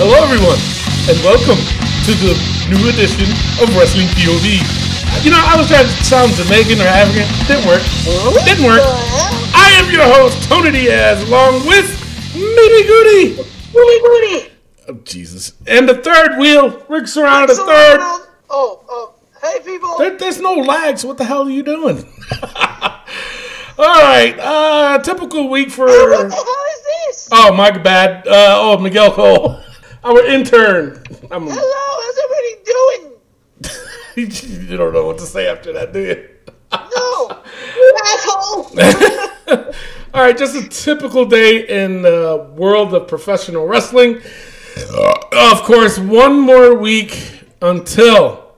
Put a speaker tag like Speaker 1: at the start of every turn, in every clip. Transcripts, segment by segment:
Speaker 1: Hello, everyone, and welcome to the new edition of Wrestling POV. You know, I was trying to sound Jamaican or African. Didn't work. Didn't work. I am your host, Tony Diaz, along with Meaty Goody.
Speaker 2: Booty booty.
Speaker 1: Oh, Jesus. And the third wheel, Rick Serrano, the third.
Speaker 2: Oh, oh, hey people.
Speaker 1: There, there's no lag, so what the hell are you doing? All right, uh, typical week for.
Speaker 2: What the hell is this?
Speaker 1: Oh, my bad. Uh, oh, Miguel Cole, our intern. I'm,
Speaker 2: Hello, how's everybody doing?
Speaker 1: you don't know what to say after that, do you?
Speaker 2: No, asshole.
Speaker 1: All right, just a typical day in the world of professional wrestling. Uh, of course, one more week until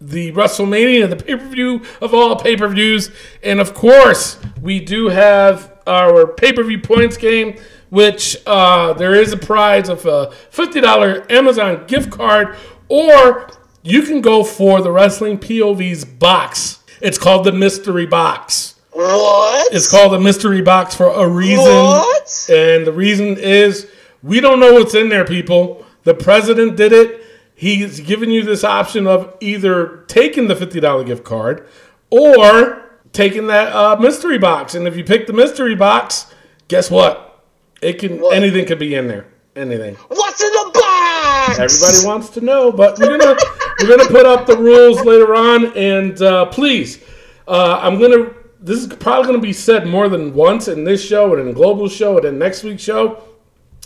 Speaker 1: the WrestleMania, the pay per view of all pay per views. And of course, we do have our pay per view points game, which uh, there is a prize of a $50 Amazon gift card, or you can go for the Wrestling POV's box. It's called the Mystery Box.
Speaker 2: What?
Speaker 1: It's called a mystery box for a reason.
Speaker 2: What?
Speaker 1: And the reason is we don't know what's in there, people. The president did it. He's giving you this option of either taking the $50 gift card or taking that uh, mystery box. And if you pick the mystery box, guess what? It can
Speaker 2: What?
Speaker 1: anything could be in there. Anything.
Speaker 2: What's in the box?
Speaker 1: Everybody wants to know, but we're gonna we're gonna put up the rules later on, and uh, please, uh, I'm gonna. This is probably gonna be said more than once in this show and in global show and in next week's show.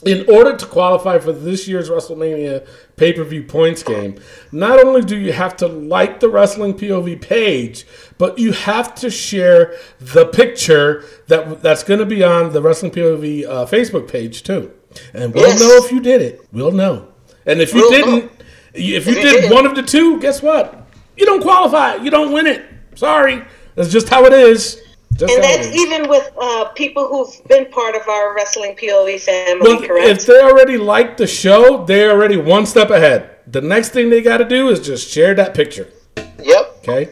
Speaker 1: In order to qualify for this year's WrestleMania pay per view points game, not only do you have to like the Wrestling POV page, but you have to share the picture that that's going to be on the Wrestling POV uh, Facebook page too. And we'll
Speaker 2: Yes.
Speaker 1: know if you did it. We'll know. And if you
Speaker 2: We'll
Speaker 1: didn't,
Speaker 2: know.
Speaker 1: if you did
Speaker 2: didn't.
Speaker 1: one of the two, guess what? You don't qualify. You don't win it. Sorry. That's just how it is. Just
Speaker 3: And that's
Speaker 1: is.
Speaker 3: even with uh, people who've been part of our wrestling POV family,
Speaker 1: Look,
Speaker 3: correct?
Speaker 1: if they already like the show, they're already one step ahead. The next thing they got to do is just share that picture.
Speaker 2: Yep.
Speaker 1: Okay.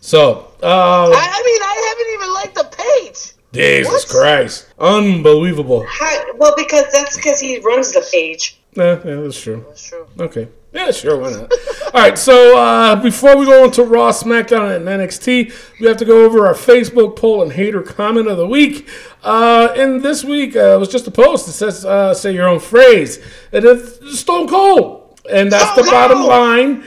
Speaker 1: So, uh,
Speaker 2: I, I mean, I haven't even liked the page.
Speaker 1: Jesus
Speaker 2: What?
Speaker 1: Christ, unbelievable.
Speaker 3: Hi- well, because that's because he runs the page.
Speaker 1: Yeah, yeah, that's true.
Speaker 2: That's true.
Speaker 1: Okay. Yeah, sure, why not? All right, so uh, before we go into Raw, SmackDown, and NXT, we have to go over our Facebook poll and hater comment of the week. Uh, and this week uh, was just a post that says, uh, say your own phrase. And it's Stone Cold. And that's the bottom line.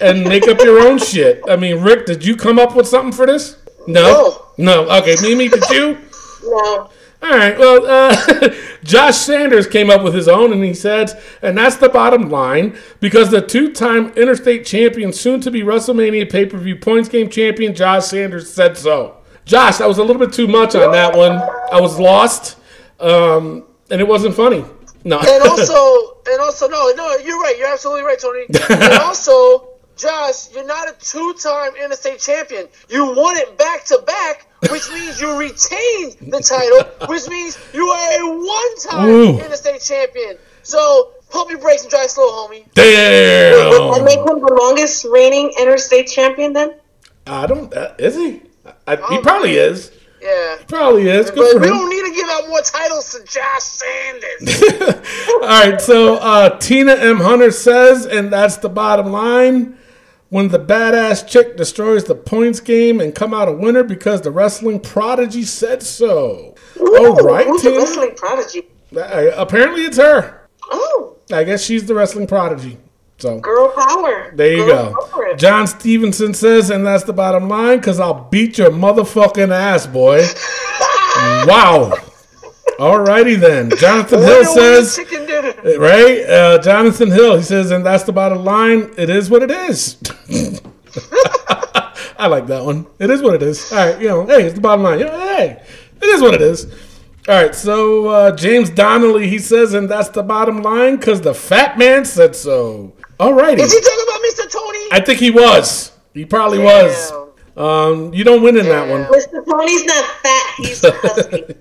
Speaker 1: And make up your own shit. I mean, Rick, did you come up with something for this? No? No. Okay, Mimi, did you?
Speaker 3: No.
Speaker 1: All right. Well, uh, Josh Sanders came up with his own, and he said, and that's the bottom line because the two-time interstate champion, soon-to-be WrestleMania pay-per-view points game champion, Josh Sanders said so. Josh, that was a little bit too much on that one. I was lost, um, and it wasn't funny. No.
Speaker 2: And also, and also, no, no, you're right. You're absolutely right, Tony. and also, Josh, you're not a two-time interstate champion. You won it back to back, which means you retained the title, which means you are a one-time
Speaker 1: Ooh.
Speaker 2: interstate champion. So, pump your brakes and drive slow, homie.
Speaker 3: Would that make him the longest reigning interstate champion then?
Speaker 1: I don't. Uh, is he? I, he
Speaker 2: Oh,
Speaker 1: probably
Speaker 2: man.
Speaker 1: is.
Speaker 2: Yeah.
Speaker 1: Probably is. Good
Speaker 2: But
Speaker 1: for
Speaker 2: we
Speaker 1: him.
Speaker 2: don't need to give out more titles to Josh Sanders.
Speaker 1: All right, so uh, Tina M. Hunter says, and that's the bottom line. When the badass chick destroys the points game and come out a winner because the wrestling prodigy said so. All right,
Speaker 3: Who's the wrestling prodigy?
Speaker 1: Uh, apparently, it's her.
Speaker 3: Oh,
Speaker 1: I guess she's the wrestling prodigy. So
Speaker 3: girl power.
Speaker 1: there you
Speaker 3: Girl
Speaker 1: go.
Speaker 3: power.
Speaker 1: John Stevenson says, and that's the bottom line, because I'll beat your motherfucking ass, boy. wow. Alrighty then. Jonathan Hill says,
Speaker 2: dinner.
Speaker 1: right? Uh, Jonathan Hill, he says, and that's the bottom line. It is what it is. I like that one. It is what it is. All right, you know, hey, it's the bottom line. You know, hey, it is what it is. All right, so uh, James Donnelly, he says, and that's the bottom line because the fat man said so. All righty.
Speaker 2: Is he talking about Mr. Tony?
Speaker 1: I think he was. He probably was. Um, you don't win in that one.
Speaker 3: Mr. Tony's not fat. He's husky.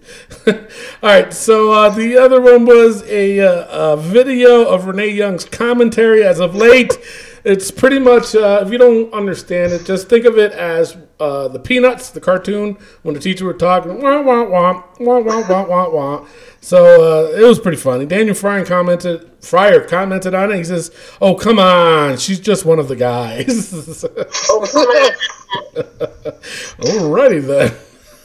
Speaker 1: All right, so uh, the other one was a, uh, a video of Renee Young's commentary as of late. It's pretty much, uh, if you don't understand it, just think of it as uh, the Peanuts, the cartoon, when the teacher would talk, wah, wah, wah, wah, wah, wah, wah, wah. So uh, it was pretty funny. Daniel Fryer commented, Fryer commented on it. He says, "Oh come on, she's just one of the guys."
Speaker 3: oh.
Speaker 1: Alrighty then.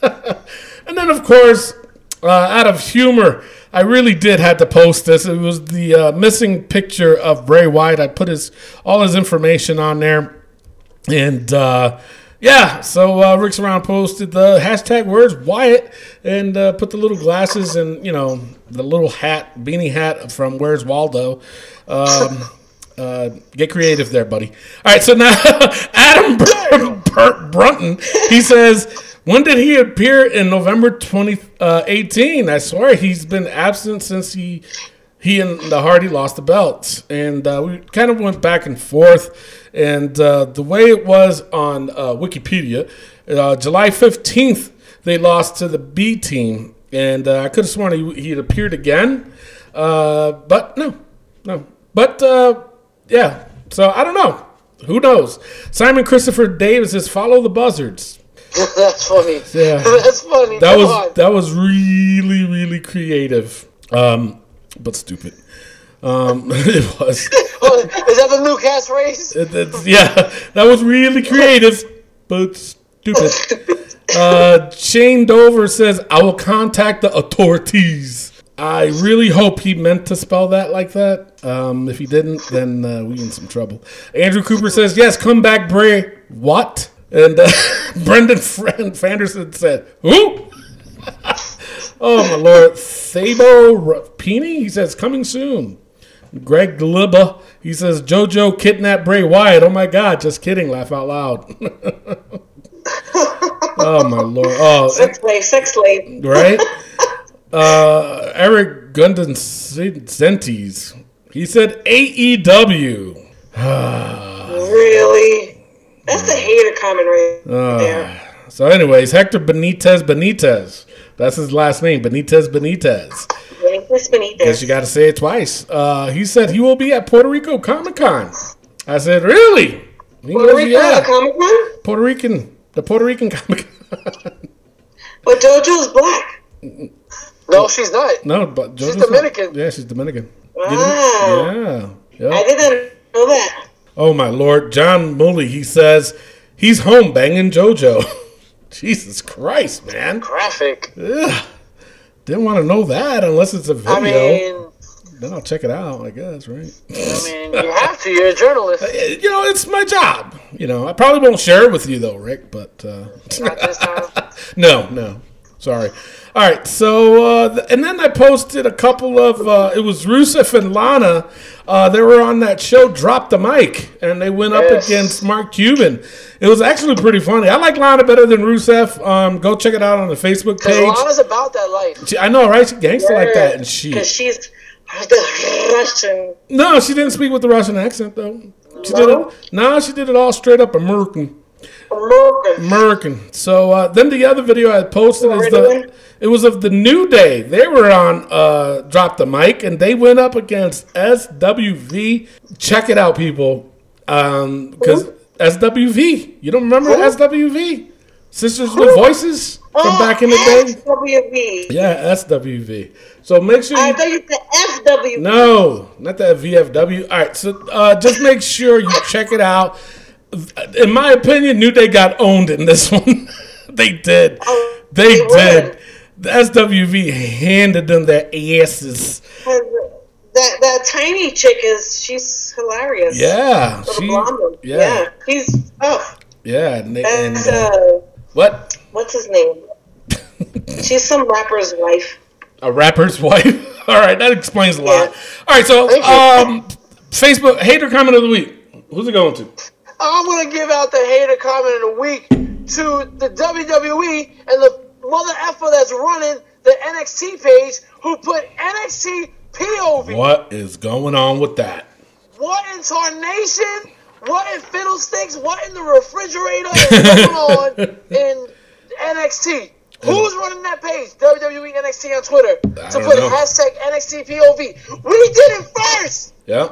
Speaker 1: and then, of course, uh, out of humor, I really did have to post this. It was the uh, missing picture of Bray Wyatt. I put his all his information on there, and uh, yeah. So uh, Rick's around posted the hashtag words Wyatt and uh, put the little glasses and you know the little hat beanie hat from Where's Waldo. Um, uh, get creative there, buddy. All right, so now Adam Br- Br- Brunton, he says, when did he appear in November 2018? I swear he's been absent since he he and the Hardy lost the belts, and uh, we kind of went back and forth. And uh, the way it was on uh, Wikipedia, uh, July 15th, they lost to the B team, and uh, I could have sworn he, he had appeared again, uh, but no, no. But uh, yeah, so I don't know. Who knows? Simon Christopher Davis says, "Follow the buzzards."
Speaker 2: That's funny.
Speaker 1: Yeah.
Speaker 2: That's funny.
Speaker 1: That
Speaker 2: Come
Speaker 1: was
Speaker 2: on.
Speaker 1: that was really really creative, um, but stupid. Um, it was.
Speaker 2: Is that the new catchphrase?
Speaker 1: It- it's- yeah, that was really creative, but stupid. Uh, Shane Dover says, "I will contact the authorities." I really hope he meant to spell that like that. Um, if he didn't, then uh, we in some trouble. Andrew Cooper says, "Yes, come back, Bray." What? And uh, Brendan Fran- Fanderson said, "Who?" oh my lord, Thabo Rapini. He says, "Coming soon." Greg Glibba, he says, JoJo kidnapped Bray Wyatt. Oh my God, just kidding. Laugh out loud. oh my lord. Oh,
Speaker 3: Sex slave, sex slave.
Speaker 1: right? Uh, Eric Gundon Zentes, he said AEW.
Speaker 3: Really? That's the hater comment right
Speaker 1: Uh,
Speaker 3: there.
Speaker 1: So, anyways, Hector Benitez Benitez. That's his last name, Benitez Benitez.
Speaker 3: Benitez, Benitez.
Speaker 1: Guess you got to say it twice. Uh, he said he will be at Puerto Rico Comic Con. I said, really? He
Speaker 3: Puerto
Speaker 1: goes,
Speaker 3: Rico
Speaker 1: yeah.
Speaker 3: Comic Con?
Speaker 1: Puerto Rican, the Puerto Rican Comic Con.
Speaker 3: But JoJo's black.
Speaker 2: No, she's not.
Speaker 1: no, but
Speaker 2: She's
Speaker 1: JoJo's not-
Speaker 2: Dominican.
Speaker 1: Yeah, she's Dominican.
Speaker 3: Wow.
Speaker 1: Yeah. yeah.
Speaker 3: I didn't know that.
Speaker 1: Oh my lord, John Mully, he says he's home banging JoJo. Jesus Christ, man.
Speaker 2: Graphic.
Speaker 1: Ugh. Didn't want to know that unless it's a video.
Speaker 2: I mean,
Speaker 1: then I'll check it out, I guess, right?
Speaker 2: I mean, you have to. You're a journalist.
Speaker 1: Eh, You know, it's my job. You know, I probably won't share it with you though, Rick, but uh,
Speaker 2: Not this time.
Speaker 1: no, no. Sorry. All right, so uh, th- and then I posted a couple of uh, it was Rusev and Lana. Uh, they were on that show, Drop the Mic, and they went up against Mark Cuban. It was actually pretty funny. I like Lana better than Rusev. Um, go check it out on the Facebook page.
Speaker 2: Lana's about that life.
Speaker 1: She- I know, right? She's gangster like that, and she.
Speaker 3: Because she's the Russian.
Speaker 1: No, she didn't speak with the Russian accent though. She did it. No, she did it all straight up American.
Speaker 3: American.
Speaker 1: American. So uh, then the other video I posted is the it was of the New Day. They were on uh, Drop the Mic and they went up against SWV. Check it out, people. Um, because SWV. You don't remember
Speaker 3: Who?
Speaker 1: SWV? Sisters with Voices from back in the day.
Speaker 3: SWV.
Speaker 1: Yeah, SWV. So make sure You...
Speaker 3: I thought you said FW.
Speaker 1: no, not that VFW. All right, so uh, just make sure you check it out. In my opinion, New Day got owned in this one. they did.
Speaker 3: Oh,
Speaker 1: They
Speaker 3: they
Speaker 1: did. The SWV handed them their asses.
Speaker 3: That that tiny chick is she's hilarious.
Speaker 1: Yeah, she.
Speaker 3: blonde.
Speaker 1: Yeah,
Speaker 3: yeah. He's oh
Speaker 1: yeah, and, they, and
Speaker 3: that's
Speaker 1: uh,
Speaker 3: uh
Speaker 1: what?
Speaker 3: what's his name? she's some rapper's wife.
Speaker 1: A rapper's wife. All right, that explains a lot.
Speaker 3: Yeah.
Speaker 1: All right, so um, Facebook hater comment of the week. Who's it going to?
Speaker 2: I'm gonna give out the hater comment of the week to the WWE and the mother effer that's running the NXT page who put NXT POV.
Speaker 1: What is going on with that?
Speaker 2: What in tarnation? What in fiddlesticks? What in the refrigerator is going on in NXT? Who's running that page? WWE NXT on Twitter to
Speaker 1: don't
Speaker 2: put
Speaker 1: know.
Speaker 2: hashtag NXT POV. We did it first.
Speaker 1: Yeah.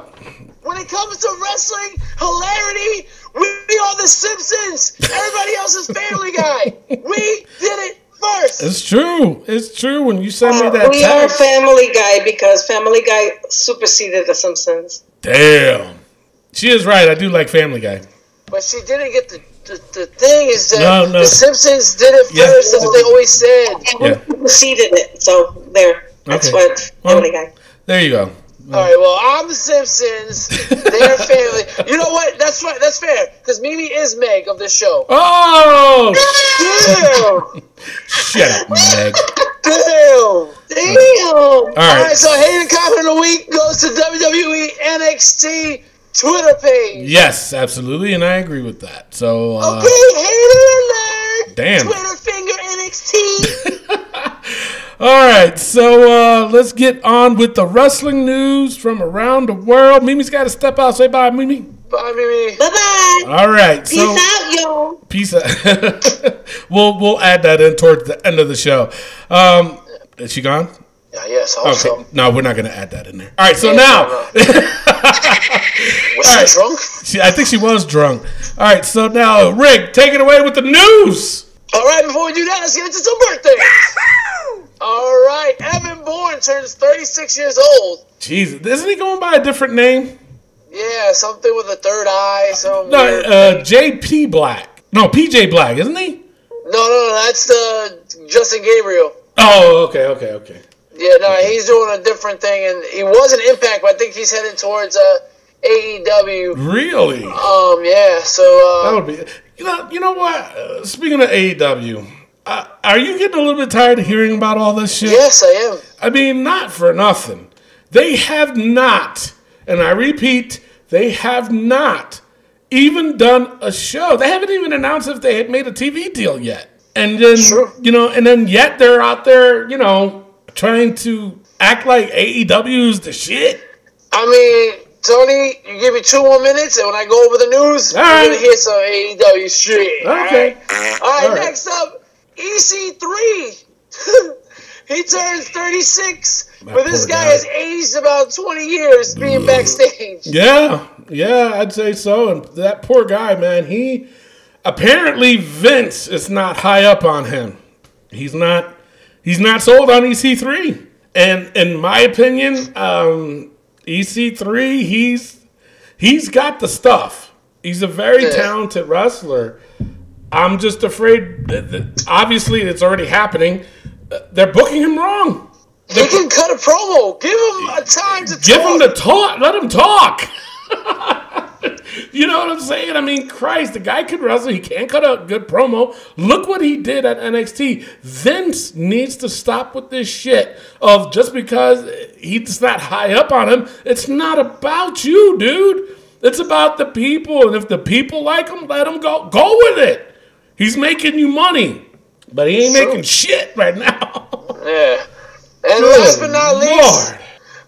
Speaker 2: When it comes to wrestling hilarity, we are the Simpsons. Everybody else is Family Guy. We did it first.
Speaker 1: It's true. It's true. When you send me
Speaker 3: Uh,
Speaker 1: that
Speaker 3: we are
Speaker 1: text,
Speaker 3: Family Guy because Family Guy superseded The Simpsons.
Speaker 1: damn. She is right. I do like Family Guy.
Speaker 2: But she didn't get the. The, the thing is that
Speaker 1: No, no.
Speaker 2: the Simpsons did it
Speaker 1: Yeah.
Speaker 2: first. That's what they always said.
Speaker 3: And we
Speaker 1: Yeah.
Speaker 3: superseded it. So there. That's
Speaker 1: Okay.
Speaker 3: what Family Guy.
Speaker 1: There you go.
Speaker 2: All right, well, I'm the Simpsons. They're family. You know what? That's right. That's fair. Because Mimi is Meg of this show.
Speaker 1: Oh,
Speaker 2: Damn.
Speaker 1: shut up, Meg.
Speaker 2: Damn.
Speaker 3: Damn.
Speaker 1: All
Speaker 2: All right,
Speaker 1: right.
Speaker 2: so hated comment of the week goes to WWE NXT Twitter page.
Speaker 1: Yes, absolutely, and I agree with that. So, uh,
Speaker 2: Okay, hater alert.
Speaker 1: Damn.
Speaker 2: Twitter finger NXT.
Speaker 1: all right. So uh, let's get on with the wrestling news from around the world. Mimi's got to step out. Say bye, Mimi.
Speaker 2: Bye, Mimi.
Speaker 3: Bye bye.
Speaker 1: All right.
Speaker 3: Peace
Speaker 1: So
Speaker 3: out, yo.
Speaker 1: peace out. we'll we'll add that in towards the end of the show. Um, is she gone?
Speaker 2: Yeah, yes, I hope
Speaker 1: Okay. No, we're not going to add that in there. All right. So
Speaker 2: Yeah,
Speaker 1: now.
Speaker 2: Was
Speaker 1: All right.
Speaker 2: she drunk?
Speaker 1: She, I think she was drunk. All right, so now, Rick, take it away with the news.
Speaker 2: All right, before we do that, let's get into some birthdays. All right, Evan Bourne turns 36 years old.
Speaker 1: Jesus, isn't he going by a different name?
Speaker 2: Yeah, something with a third eye. Some
Speaker 1: No, uh, J.P. Black. No, P.J. Black, isn't he?
Speaker 2: no, no, no, that's the Justin Gabriel.
Speaker 1: Oh, okay, okay, okay.
Speaker 2: Yeah, no, he's doing a different thing, and he was an Impact, but I think he's heading towards uh, AEW.
Speaker 1: Really?
Speaker 2: Um, yeah, so
Speaker 1: That
Speaker 2: uh,
Speaker 1: would be. You know, you know what? Uh, speaking of AEW, uh, are you getting a little bit tired of hearing about all this shit?
Speaker 2: yes, I am.
Speaker 1: I mean, not for nothing. They have not, and I repeat, they have not even done a show. They haven't even announced if they had made a TV deal yet. And then,
Speaker 2: Sure.
Speaker 1: you know, and then yet they're out there, you know, trying to act like AEW's the shit.
Speaker 2: I mean, Tony, you give me two more minutes, and when I go over the news,
Speaker 1: All
Speaker 2: you're
Speaker 1: right.
Speaker 2: gonna hear some AEW shit.
Speaker 1: Okay.
Speaker 2: right? All right,
Speaker 1: All right.
Speaker 2: next up, EC3. he turns 36,
Speaker 1: My
Speaker 2: but this guy
Speaker 1: guy.
Speaker 2: has aged about 20 years being backstage.
Speaker 1: Yeah, yeah, I'd say so. And that poor guy, man, he apparently Vince is not high up on him. He's not. He's not sold on EC3. And in my opinion, um, EC3, he's he's got the stuff. He's a very
Speaker 2: Yeah.
Speaker 1: talented wrestler. I'm just afraid. That, that obviously, it's already happening. They're booking him wrong.
Speaker 2: They can cut a promo. Give him a time to
Speaker 1: Give
Speaker 2: talk.
Speaker 1: him the talk. Let him talk. you know what I'm saying? I mean, Christ, the guy could wrestle. He can't cut a good promo. Look what he did at NXT. Vince needs to stop with this shit of just because he's not high up on him. It's not about you, dude. It's about the people. And if the people like him, let him go. Go with it. He's making you money, but he ain't making shit right now.
Speaker 2: yeah. And last but not least,
Speaker 1: Lord.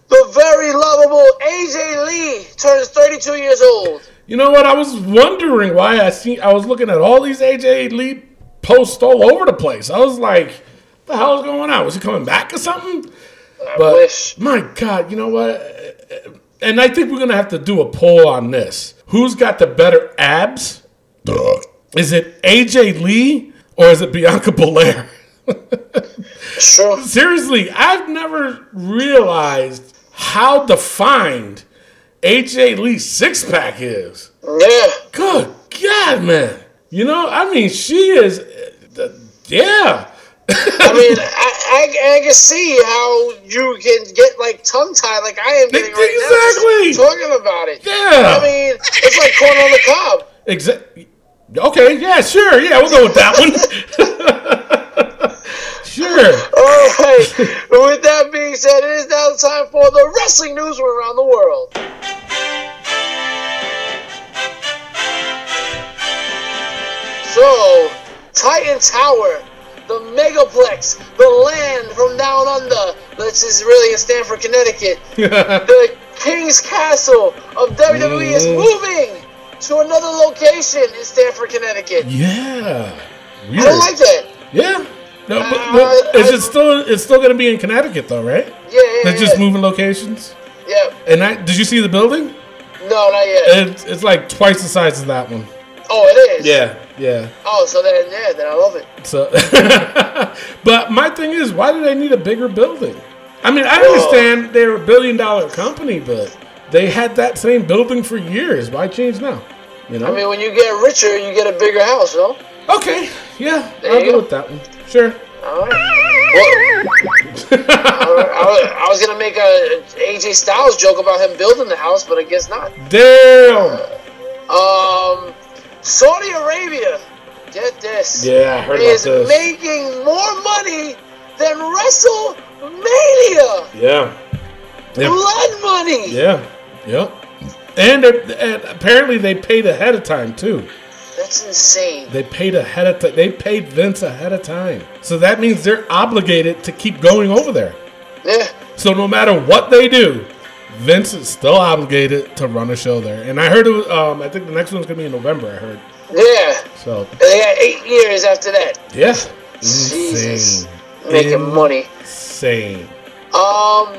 Speaker 2: the very lovable AJ Lee turns 32 years old.
Speaker 1: You know what? I was wondering why I see. I was looking at all these AJ Lee posts all over the place. I was like, "What the hell is going on? Was he coming back or something?"
Speaker 2: I
Speaker 1: But
Speaker 2: wish.
Speaker 1: my God, you know what? And I think we're gonna have to do a poll on this. Who's got the better abs? Is it AJ Lee or is it Bianca Belair?
Speaker 2: Sure.
Speaker 1: Seriously, I've never realized how defined AJ Lee's six pack is.
Speaker 2: Yeah.
Speaker 1: Good God, man. You know, I mean, she is, uh, yeah.
Speaker 2: I mean, I, I, I can see how you can get like tongue tied, like I am getting right
Speaker 1: Exactly.
Speaker 2: now, just talking about it.
Speaker 1: Yeah.
Speaker 2: I mean, it's like corn on the cob.
Speaker 1: Exactly. Okay, yeah, sure. Yeah, we'll go with that one. sure.
Speaker 2: All right. With that being said, it is now time for the wrestling news from around the world. So, Titan Tower, the Megaplex, the land from down under, which is really in Stamford, Connecticut. the King's Castle of WWE is
Speaker 1: Mhm.
Speaker 2: moving to another location in Stamford, Connecticut.
Speaker 1: yeah.
Speaker 2: I don't like that.
Speaker 1: yeah. No, but,
Speaker 2: Uh,
Speaker 1: is
Speaker 2: I-
Speaker 1: it still? It's still going to be in Connecticut, though, right?
Speaker 2: Yeah, yeah,
Speaker 1: They're
Speaker 2: yeah.
Speaker 1: just moving locations.
Speaker 2: Yeah.
Speaker 1: And I, did you see the building?
Speaker 2: No, not yet.
Speaker 1: It's, it's like twice the size of that one.
Speaker 2: oh, it is.
Speaker 1: Yeah, yeah.
Speaker 2: Oh, so then, yeah, then I love it.
Speaker 1: So, but my thing is, why do they need a bigger building? I mean, I understand they're a billion dollar company, but they had that same building for years. Why change now? You know?
Speaker 2: I mean, when you get richer, you get a bigger house, no?
Speaker 1: okay, yeah,
Speaker 2: There
Speaker 1: I'll go
Speaker 2: go.
Speaker 1: with that one. Sure.
Speaker 2: All right. Well, I, was, I was gonna make a AJ Styles joke about him building the house, but I guess not.
Speaker 1: Damn.
Speaker 2: Um, Saudi Arabia, get this,
Speaker 1: Yeah, I heard about
Speaker 2: is
Speaker 1: this.
Speaker 2: making more money than WrestleMania.
Speaker 1: Yeah. Yeah.
Speaker 2: Blood money.
Speaker 1: Yeah. Yep. And, and apparently they paid ahead of time too.
Speaker 2: That's insane.
Speaker 1: They paid ahead of time. They paid Vince ahead of time. So that means they're obligated to keep going over there.
Speaker 2: Yeah.
Speaker 1: So no matter what they do, Vince is still obligated to run a show there. And I heard it. Was, um, I think the next one's gonna be in November. I heard.
Speaker 2: Yeah.
Speaker 1: So
Speaker 2: And they got eight years after that.
Speaker 1: yeah,
Speaker 2: Jesus.
Speaker 1: insane,
Speaker 2: Making money.
Speaker 1: insane.
Speaker 2: Um,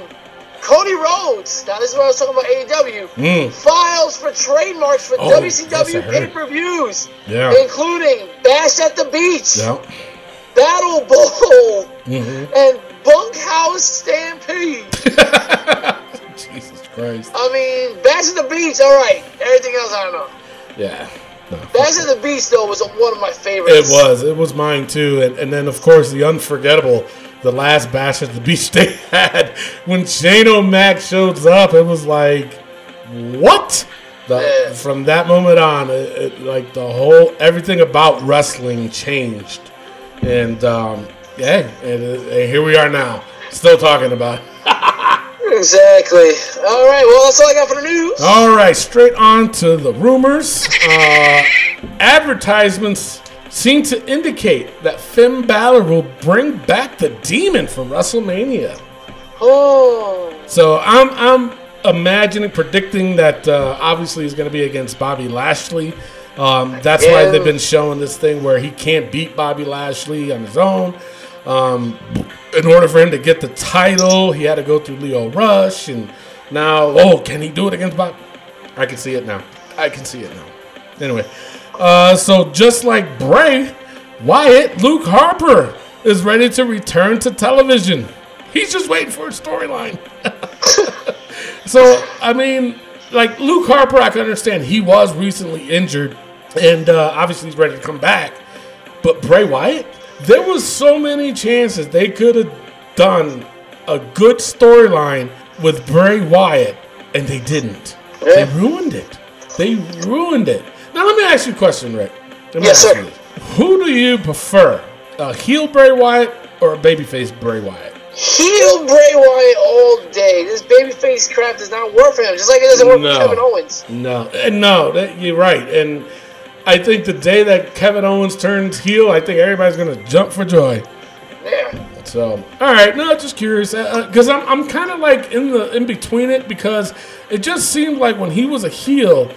Speaker 2: Cody Rhodes. Now this is what I was talking about. AEW
Speaker 1: Mm,
Speaker 2: files for trademarks for
Speaker 1: Oh,
Speaker 2: WCW
Speaker 1: yes, I heard.
Speaker 2: pay-per-views,
Speaker 1: yeah,
Speaker 2: including Bash at the Beach. Battle Bowl,
Speaker 1: hmm
Speaker 2: and Bunkhouse Stampede.
Speaker 1: Jesus Christ.
Speaker 2: I mean, Bash at the Beach. All right. Everything else I don't know.
Speaker 1: Yeah. No.
Speaker 2: Bash at the Beach though was one of my favorites.
Speaker 1: It was. It was mine too. And, and then, of course, the unforgettable, the last bash at the beach they had when Shane O'Mac shows up. It was like, what? The, From that moment on, it, it, like the whole everything about wrestling changed. And um, yeah, and, uh, and here we are now, still talking about. it.
Speaker 2: Exactly. All right. Well, that's all I got for the news.
Speaker 1: All right, straight on to the rumors. Uh, advertisements seem to indicate that Finn Balor will bring back the Demon from WrestleMania.
Speaker 2: Oh.
Speaker 1: So I'm I'm imagining, predicting that uh, obviously he's going to be against Bobby Lashley. Um, that's why they've been showing this thing where he can't beat Bobby Lashley on his own. Um, in order for him to get the title, he had to go through Lio Rush, and now, oh, can he do it against Bob? I can see it now. I can see it now. Anyway, uh, so just like Bray, Wyatt, Luke Harper is ready to return to television. He's just waiting for a storyline. so, I mean, like Luke Harper, I can understand he was recently injured, and uh, obviously he's ready to come back. But Bray Wyatt, there was so many chances they could have done a good storyline with Bray Wyatt, and they didn't. They ruined it. They ruined it. Now let me ask you a question, Rick.
Speaker 2: Yes, sir.
Speaker 1: Who do you prefer, a heel Bray Wyatt or a babyface Bray Wyatt?
Speaker 2: Heel Bray Wyatt all day. This babyface crap does not work for him. Just like it doesn't work
Speaker 1: No.
Speaker 2: for Kevin Owens.
Speaker 1: No, and no, that, you're right. And I think the day that Kevin Owens turns heel, I think everybody's gonna jump for joy.
Speaker 2: Yeah.
Speaker 1: So, all right, no, just curious, uh, uh, because I'm, I'm kind of like in the in between it because it just seemed like when he was a heel,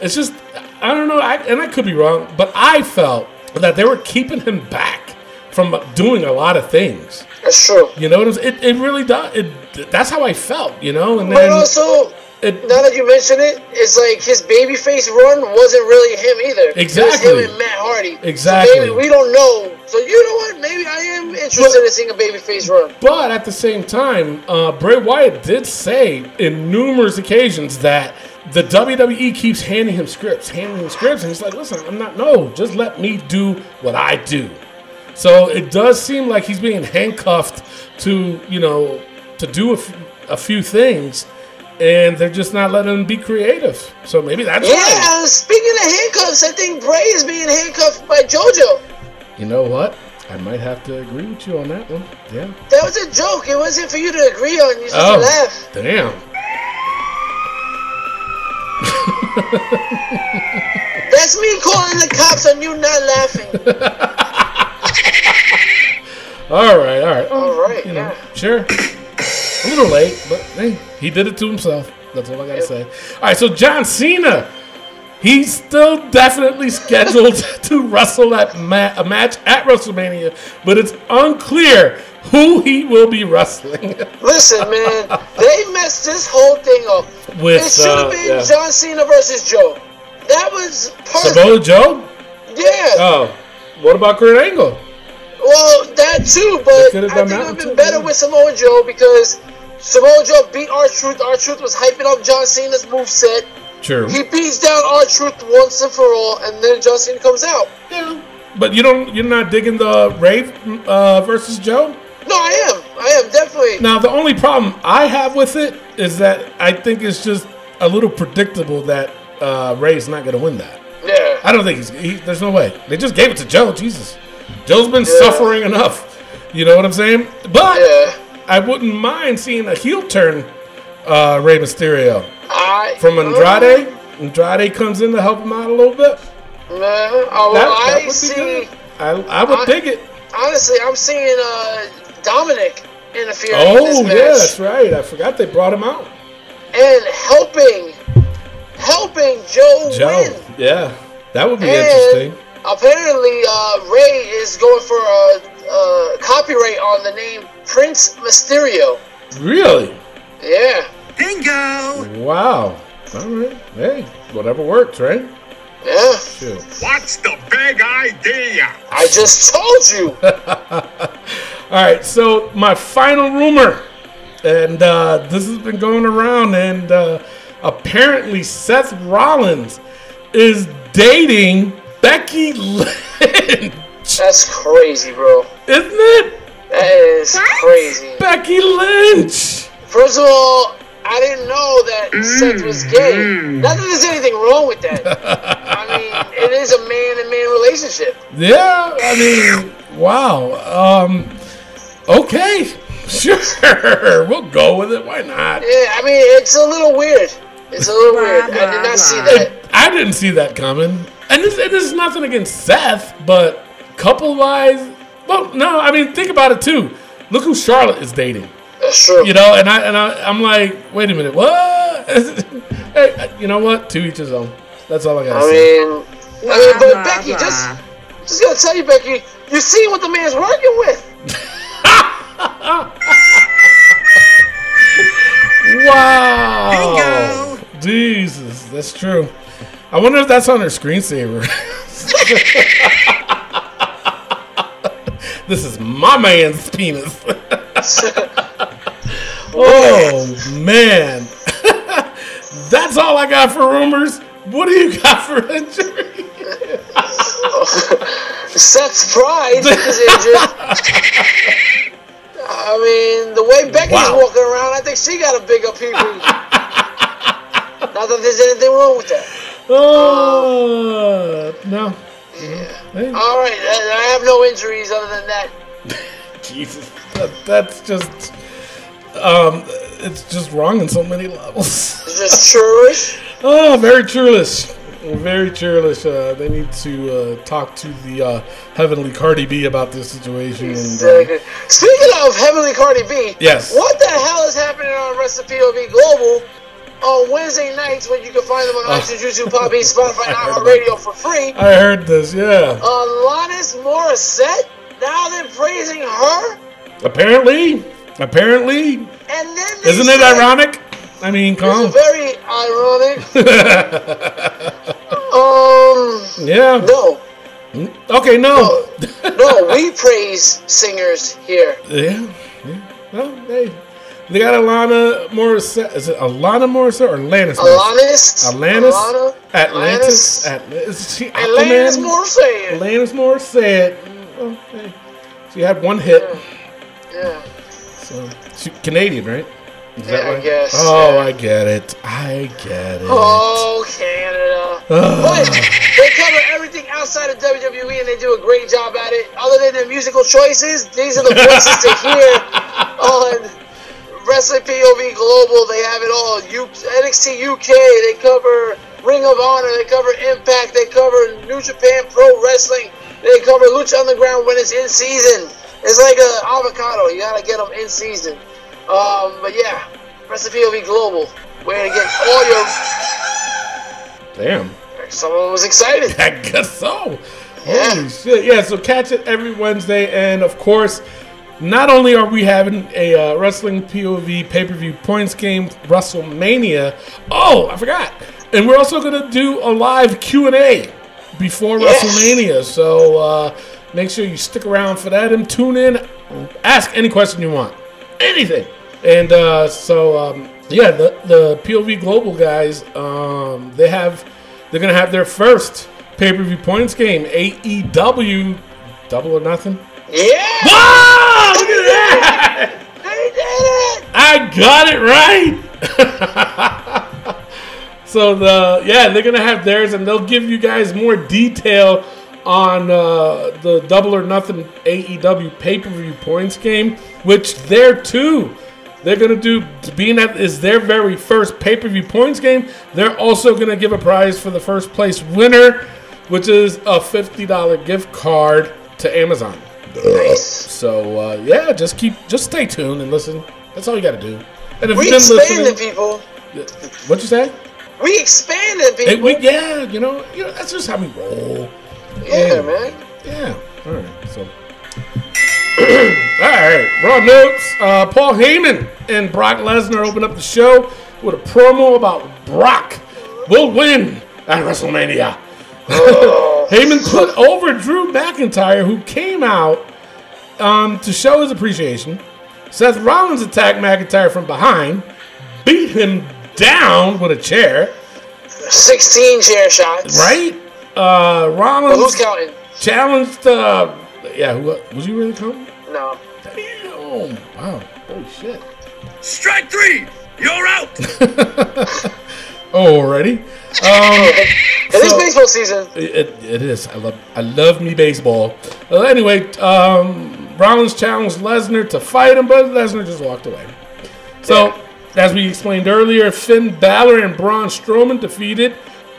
Speaker 1: it's just I don't know, I, and I could be wrong, but I felt that they were keeping him back from doing a lot of things.
Speaker 2: That's true.
Speaker 1: You know what I'm saying? It, it really does. It, that's how I felt, you know. And
Speaker 2: But
Speaker 1: then
Speaker 2: also,
Speaker 1: it,
Speaker 2: now that you mention it, it's like his babyface run wasn't really him either.
Speaker 1: Exactly.
Speaker 2: It was him and Matt Hardy.
Speaker 1: Exactly.
Speaker 2: So maybe we don't know. So you know what? Maybe I am interested in seeing a babyface run.
Speaker 1: But at the same time, uh, Bray Wyatt did say in numerous occasions that the WWE keeps handing him scripts, handing him scripts, and he's like, "Listen, I'm not. No, just let me do what I do." So it does seem like he's being handcuffed to, you know, to do a, f- a few things, and they're just not letting him be creative. So maybe that's
Speaker 2: Yeah.
Speaker 1: right.
Speaker 2: uh, Speaking of handcuffs, I think Bray is being handcuffed by JoJo.
Speaker 1: You know what? I might have to agree with you on that one. Yeah.
Speaker 2: That was a joke. It wasn't for you to agree on. You just
Speaker 1: Oh,
Speaker 2: laugh.
Speaker 1: damn.
Speaker 2: That's me calling the cops on you not laughing.
Speaker 1: All right, all right.
Speaker 2: All right,
Speaker 1: you know,
Speaker 2: yeah.
Speaker 1: sure. A little late, but hey, he did it to himself. That's all I gotta say. All right, so John Cena, he's still definitely scheduled to wrestle at ma- a match at WrestleMania, but it's unclear who he will be wrestling
Speaker 2: Listen, man, they messed this whole thing up.
Speaker 1: with.
Speaker 2: it should have
Speaker 1: uh,
Speaker 2: been
Speaker 1: yeah.
Speaker 2: John Cena versus Joe. That was perfect.
Speaker 1: Samoa Joe.
Speaker 2: Yeah.
Speaker 1: Oh, what about Kurt Angle?
Speaker 2: Well, that too, but I think it would have been better with Samoa Joe because Samoa Joe beat R Truth. R Truth was hyping up John Cena's moveset.
Speaker 1: True.
Speaker 2: He beats down R Truth once and for all, and then John Cena comes out.
Speaker 1: Yeah. But you don't. You're not digging the Rave uh, versus Joe.
Speaker 2: No, I am. I am definitely.
Speaker 1: Now the only problem I have with it is that I think it's just a little predictable that uh, Rey's not going to win that.
Speaker 2: Yeah.
Speaker 1: I don't think he's. He, there's no way. They just gave it to Joe. Jesus, Joe's been suffering enough. You know what I'm saying? But
Speaker 2: Yeah.
Speaker 1: I wouldn't mind seeing a heel turn uh, Rey Mysterio
Speaker 2: I
Speaker 1: from Andrade. Andrade comes in to help him out a little bit.
Speaker 2: Man, oh,
Speaker 1: That,
Speaker 2: I
Speaker 1: would
Speaker 2: see.
Speaker 1: good. I, I would
Speaker 2: I-
Speaker 1: dig it.
Speaker 2: Honestly, I'm seeing uh, Dominik interfering in
Speaker 1: Oh
Speaker 2: this match
Speaker 1: yeah, that's right. I forgot they brought him out.
Speaker 2: and helping, helping Joe,
Speaker 1: Joe.
Speaker 2: win.
Speaker 1: Yeah, that would be
Speaker 2: And
Speaker 1: interesting.
Speaker 2: apparently, uh, Rey is going for a, a copyright on the name Prince Mysterio.
Speaker 1: Really?
Speaker 2: Yeah,
Speaker 4: Bingo!
Speaker 1: Wow. All right. Hey, whatever works, right?
Speaker 2: yeah.
Speaker 1: Shoot.
Speaker 4: What's the big idea?
Speaker 2: I just told you.
Speaker 1: All right. So my final rumor, and uh, this has been going around, and uh, apparently Seth Rollins is dating Becky Lynch,
Speaker 2: That's crazy, bro.
Speaker 1: Isn't it?
Speaker 2: That is crazy.
Speaker 1: Becky Lynch.
Speaker 2: First of all, I didn't know that Seth was gay. Not that there's anything wrong with that. I mean, it is a man and man relationship.
Speaker 1: Yeah. I mean, wow. Um. Okay. Sure. We'll go with it. Why not?
Speaker 2: Yeah, I mean, it's a little weird. It's a little weird. I did not see that.
Speaker 1: I didn't see that coming. And this, and this is nothing against Seth, but couple wise, well, no, I mean, think about it too. Look who Charlotte is dating.
Speaker 2: That's true.
Speaker 1: You know, and I and I, I'm like, wait a minute, what? hey, you know what? To each his own. That's all I gotta
Speaker 2: I
Speaker 1: say.
Speaker 2: mean, I mean, uh, but Becky, just, just gotta tell you, Becky, you see what the man's working with.
Speaker 1: Wow. Jesus, that's true. I wonder if that's on her screensaver. this is my man's penis. oh man. that's all I got for rumors. What do you got for injury?
Speaker 2: Seth's pride is injured. I mean, the way Becky's
Speaker 1: Wow.
Speaker 2: walking around, I think she got a big up here. Not that there's anything wrong with that.
Speaker 1: Oh no. Hey,
Speaker 2: All right, I I have no injuries other than that.
Speaker 1: Jesus, that, that's just um, it's just wrong in so many levels.
Speaker 2: Is this churlish.
Speaker 1: Oh, very churlish. Very churlish. Uh, they need to uh, talk to the uh, heavenly Cardi B about this situation. And, uh,
Speaker 2: Speaking of Heavenly Cardi B,
Speaker 1: Yes.
Speaker 2: what the hell is happening on Recipe POV Global on Wednesday nights when you can find them on
Speaker 1: Oh.
Speaker 2: iTunes, YouTube, Podbean, Spotify, and
Speaker 1: heard
Speaker 2: for free?
Speaker 1: I heard this. Yeah.
Speaker 2: Alanis Morissette, now they're praising her,
Speaker 1: Apparently, apparently,
Speaker 2: and then
Speaker 1: isn't it ironic? I mean, come
Speaker 2: It's
Speaker 1: on.
Speaker 2: very ironic. um,
Speaker 1: Yeah.
Speaker 2: no,
Speaker 1: Okay. No.
Speaker 2: no, we praise singers here.
Speaker 1: Yeah. yeah. Well, hey, they got Alana Morissette. Is it Alana Morissette or Alanis?
Speaker 2: Alanis,
Speaker 1: Alanis,
Speaker 2: Alana,
Speaker 1: Atlantis,
Speaker 2: Alanis,
Speaker 1: Atlantis. Is she
Speaker 2: Alanis Morissette.
Speaker 1: Alanis Morissette. Hey, she had one hit.
Speaker 2: Yeah.
Speaker 1: So she Canadian, right? Is
Speaker 2: Yeah, I guess,
Speaker 1: Oh,
Speaker 2: yeah.
Speaker 1: I get it. I get it.
Speaker 2: Oh, Canada. Ah. but they cover everything outside of WWE and they do a great job at it. Other than their musical choices, these are the voices to hear on Wrestling POV Global. They have it all. U- NXT UK, they cover Ring of Honor, they cover Impact, they cover New Japan Pro Wrestling, they cover Lucha Underground when it's in season. It's like a avocado. You gotta get them in season. Um, but yeah, Recipe POV Global, where to get all your.
Speaker 1: Damn.
Speaker 2: Someone was excited.
Speaker 1: I guess so.
Speaker 2: Yeah.
Speaker 1: Holy shit. Yeah, so catch it every Wednesday. And of course, not only are we having a uh, Wrestling POV pay per view points game, WrestleMania. Oh, I forgot. And we're also going to do a live Q&A before
Speaker 2: Yes.
Speaker 1: WrestleMania. So uh, make sure you stick around for that and tune in. Ask any question you want. Anything. And uh, so, um, yeah, the, the POV Global guys, um, they have, they're going to have their first pay-per-view points game, AEW Double or Nothing.
Speaker 2: Yeah!
Speaker 1: Wow! Look at that!
Speaker 2: They did it!
Speaker 1: I got it right. so the yeah, they're gonna have theirs, and they'll give you guys more detail on uh, the Double or Nothing AEW pay per view points game, which they're too. They're gonna do being that is their very first pay per view points game. They're also gonna give a prize for the first place winner, which is a fifty dollar gift card to Amazon.
Speaker 2: Nice.
Speaker 1: So uh, yeah, just keep just stay tuned and listen. That's all you got to do. And if
Speaker 2: We
Speaker 1: you've been listening,
Speaker 2: people.
Speaker 1: what you say?
Speaker 2: We expanded people.
Speaker 1: We, yeah, you know, you know, that's just how we roll.
Speaker 2: yeah, man.
Speaker 1: Yeah. All right. So. all right. Raw notes. Uh, Paul Heyman and Brock Lesnar open up the show with a promo about Brock will win at WrestleMania. Heyman put over Drew McIntyre, who came out um, to show his appreciation. Seth Rollins attacked McIntyre from behind, beat him down with a chair.
Speaker 2: 16 chair shots.
Speaker 1: Right? Uh,
Speaker 2: But
Speaker 1: Rollins
Speaker 2: who's counting?
Speaker 1: challenged. Uh, yeah, who, was you really coming?
Speaker 2: No.
Speaker 1: Damn! Wow! Holy shit!
Speaker 4: Strike three. You're out.
Speaker 1: Already?
Speaker 2: It is
Speaker 1: So-
Speaker 2: baseball season.
Speaker 1: It, it is. I love. I love me baseball. Well, anyway, um, Rollins challenged Lesnar to fight him, but Lesnar just walked away. So, as we explained earlier, Finn Balor and Braun Strowman defeated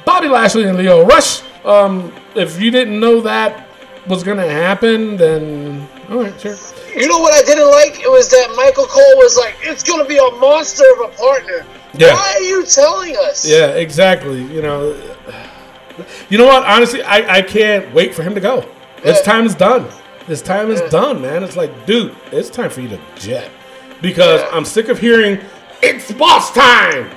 Speaker 1: Bobby Lashley and Lio Rush. Um, if you didn't know that was gonna happen, then all right, sure.
Speaker 2: You know what I didn't like? It was that Michael Cole was like, it's going to be a monster of a partner.
Speaker 1: Yeah.
Speaker 2: Why are you telling us?
Speaker 1: Yeah, exactly. You know, you know what? Honestly, I, I can't wait for him to go. His time is done. His time is done, man. It's like, dude, it's time for you to jet because
Speaker 2: Yeah.
Speaker 1: I'm sick of hearing it's boss time.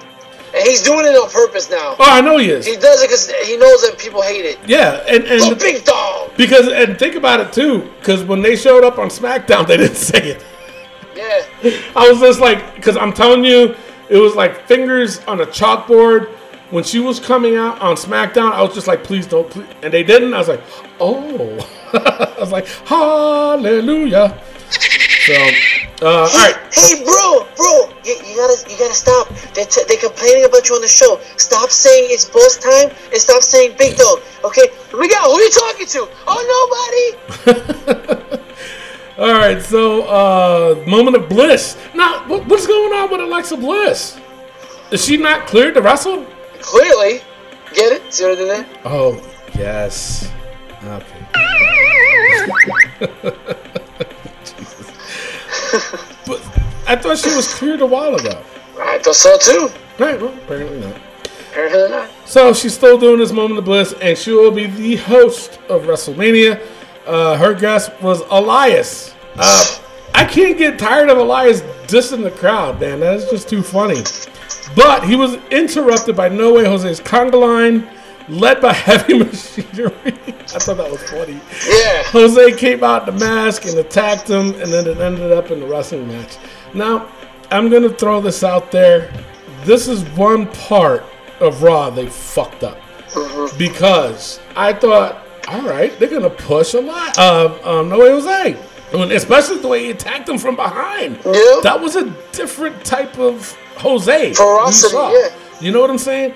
Speaker 2: And he's doing it on purpose now.
Speaker 1: Oh, I know he is.
Speaker 2: He does it because he knows that people hate it.
Speaker 1: Yeah, and and
Speaker 2: big dog.
Speaker 1: because and think about it too, because when they showed up on SmackDown, they didn't say it.
Speaker 2: Yeah.
Speaker 1: I was just like, because I'm telling you, it was like fingers on a chalkboard. When she was coming out on SmackDown, I was just like, please don't, please. And they didn't. I was like, oh. I was like, hallelujah. So, uh, all right.
Speaker 2: Hey, bro, bro, you, you gotta, you gotta stop. They're, t- they're complaining about you on the show. Stop saying it's boss time and stop saying big dog. Okay, Miguel, who are you talking to? Oh, nobody.
Speaker 1: All right. So, uh, moment of bliss. Now, what, what's going on with Alexa Bliss? Is she not cleared to wrestle?
Speaker 2: Clearly, get it? See what I did there?
Speaker 1: Oh, yes. Okay. but I thought she was cleared a while ago.
Speaker 2: I thought so too.
Speaker 1: Right, well, apparently not.
Speaker 2: Apparently not.
Speaker 1: So she's still doing this moment of bliss, and she will be the host of WrestleMania. Uh, her guest was Elias. Uh, I can't get tired of Elias dissing the crowd, man. That's just too funny. But he was interrupted by No Way Jose's conga line, led by Heavy Machinery. I thought that was funny.
Speaker 2: Yeah.
Speaker 1: Jose came out the mask and attacked him, and then it ended up in the wrestling match. Now, I'm gonna throw this out there. This is one part of Raw they fucked up because I thought, all right, they're gonna push a lot. Um, um, no way Jose, When- especially the way he attacked him from behind.
Speaker 2: Yeah.
Speaker 1: That was a different type of Jose.
Speaker 2: Ferocity,
Speaker 1: you
Speaker 2: yeah.
Speaker 1: You know what I'm saying?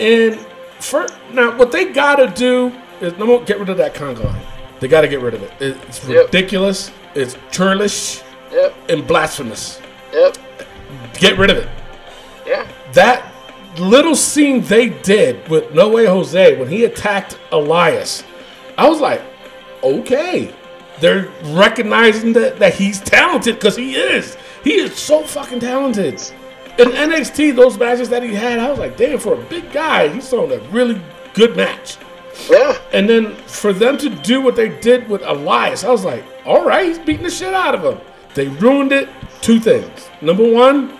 Speaker 1: And for now, what they gotta do is no more get rid of that conga line. They gotta get rid of it. It's
Speaker 2: Yep.
Speaker 1: ridiculous. It's churlish
Speaker 2: Yep.
Speaker 1: and blasphemous.
Speaker 2: Yep.
Speaker 1: Get rid of it.
Speaker 2: Yeah.
Speaker 1: That little scene they did with No Way Jose when he attacked Elias, I was like, okay, they're recognizing that, that he's talented because he is. He is so fucking talented. In NXT, those matches that he had, I was like, damn, for a big guy, he's throwing a really good match.
Speaker 2: Yeah.
Speaker 1: And then for them to do what they did with Elias, I was like, all right, he's beating the shit out of him. They ruined it. Two things. Number one,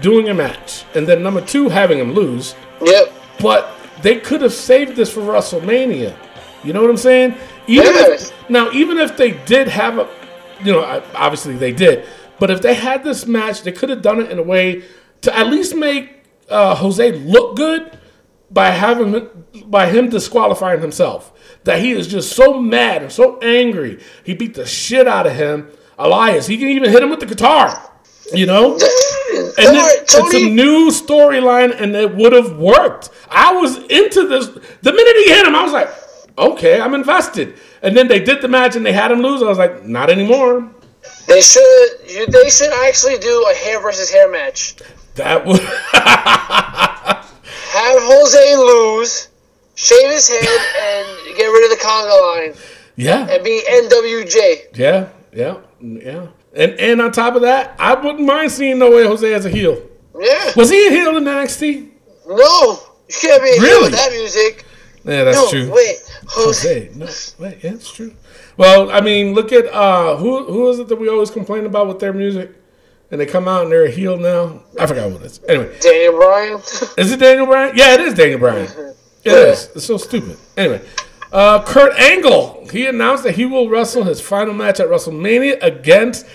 Speaker 1: doing a match. And then number two, having him lose.
Speaker 2: Yep.
Speaker 1: But they could have saved this for WrestleMania. You know what I'm saying? Even
Speaker 2: Yes.
Speaker 1: if, now, even if they did have a, you know, obviously they did, but if they had this match, they could have done it in a way to at least make uh, Jose look good by having by him disqualifying himself. That he is just so mad and so angry, he beat the shit out of him. Elias, he can even hit him with the guitar. You know, and
Speaker 2: right,
Speaker 1: it's a new storyline, and it would have worked. I was into this. The minute he hit him, I was like, okay, I'm invested. And then they did the match, and they had him lose. I was like, not anymore.
Speaker 2: They should. You, they should actually do a hair versus hair match.
Speaker 1: That would.
Speaker 2: Have Jose lose, shave his head, and get rid of the conga line
Speaker 1: yeah,
Speaker 2: and be NWJ.
Speaker 1: yeah, yeah, yeah. And and on top of that, I wouldn't mind seeing No Way Jose as a heel.
Speaker 2: Yeah.
Speaker 1: Was he a heel in NXT?
Speaker 2: No, you can't be a heel
Speaker 1: Really?
Speaker 2: with that music.
Speaker 1: Yeah, that's
Speaker 2: No,
Speaker 1: true.
Speaker 2: wait, Jose.
Speaker 1: Jose, no, wait, yeah, it's true. Well, I mean, look at uh, who who is it that we always complain about with their music, and they come out and they're a heel now. I forgot what it is. Anyway,
Speaker 2: Daniel Bryan.
Speaker 1: is it Daniel Bryan? Yeah, it is Daniel Bryan. It is. It's so stupid. Anyway, uh, Kurt Angle he announced that he will wrestle his final match at WrestleMania against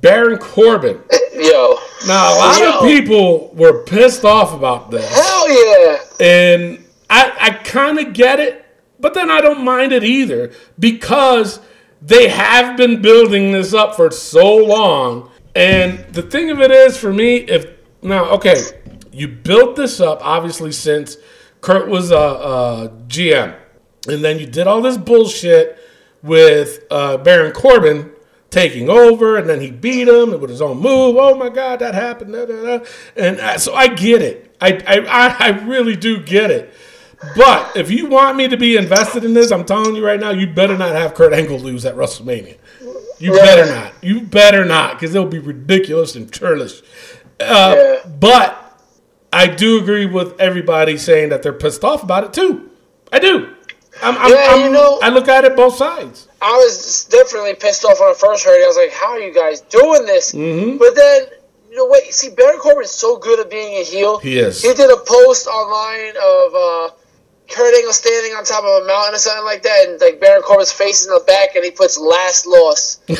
Speaker 1: Baron Corbin.
Speaker 2: Yo.
Speaker 1: Now, a lot of people were pissed off about this.
Speaker 2: Hell yeah.
Speaker 1: And I, I kind of get it, but then I don't mind it either because they have been building this up for so long. And the thing of it is, for me, if now, okay, you built this up obviously since Kurt was a, a GM, and then you did all this bullshit with uh, Baron Corbin taking over, and then he beat him with his own move. Oh my God, that happened. Da, da, da. And uh, so I get it. I, I, I, I really do get it. But if you want me to be invested in this, I'm telling you right now, you better not have Kurt Angle lose at WrestleMania. You better not. You better not, because it'll be ridiculous and churlish. Uh,
Speaker 2: Yeah.
Speaker 1: But I do agree with everybody saying that they're pissed off about it too. I do. I'm, I'm,
Speaker 2: Yeah,
Speaker 1: I'm-
Speaker 2: you know-
Speaker 1: I look at it both sides.
Speaker 2: I was definitely pissed off when I first heard it. I was like, how are you guys doing this?
Speaker 1: Mm-hmm.
Speaker 2: But then, you know, wait, see, Baron Corbin's so good at being a heel.
Speaker 1: He is.
Speaker 2: He did a post online of uh, Kurt Angle standing on top of a mountain or something like that, and like Baron Corbin's face in the back, and he puts last loss. and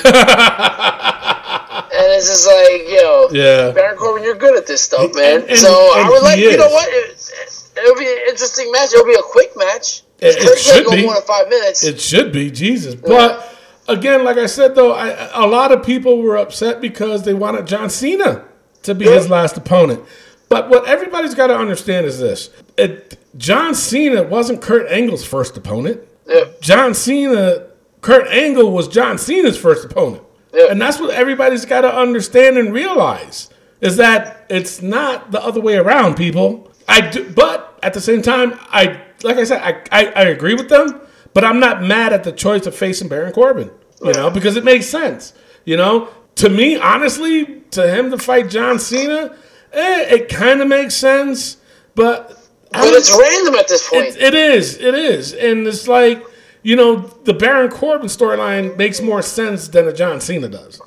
Speaker 2: it's just like, yo,
Speaker 1: Yeah.
Speaker 2: Baron Corbin, you're good at this stuff, man.
Speaker 1: and-
Speaker 2: so
Speaker 1: and
Speaker 2: I would like, you know what? It, it'll be an interesting match. It'll be a quick match.
Speaker 1: It- it
Speaker 2: Kurt
Speaker 1: should be.
Speaker 2: more than five minutes.
Speaker 1: It should be Jesus, but again, like I said though, I, a lot of people were upset because they wanted John Cena to be his last opponent. But what everybody's got to understand is this: it, John Cena wasn't Kurt Angle's first opponent.
Speaker 2: Yeah.
Speaker 1: John Cena, Kurt Angle was John Cena's first opponent,
Speaker 2: Yeah.
Speaker 1: and that's what everybody's got to understand and realize is that it's not the other way around, people. I do, but at the same time, I like I said, I, I, I agree with them, but I'm not mad at the choice of facing Baron Corbin, you know, because it makes sense, you know. To me, honestly, to him to fight John Cena, eh, it kind of makes sense, but
Speaker 2: But it's random at this point.
Speaker 1: it, it is. It is. And it's like, you know, the Baron Corbin storyline makes more sense than a John Cena does.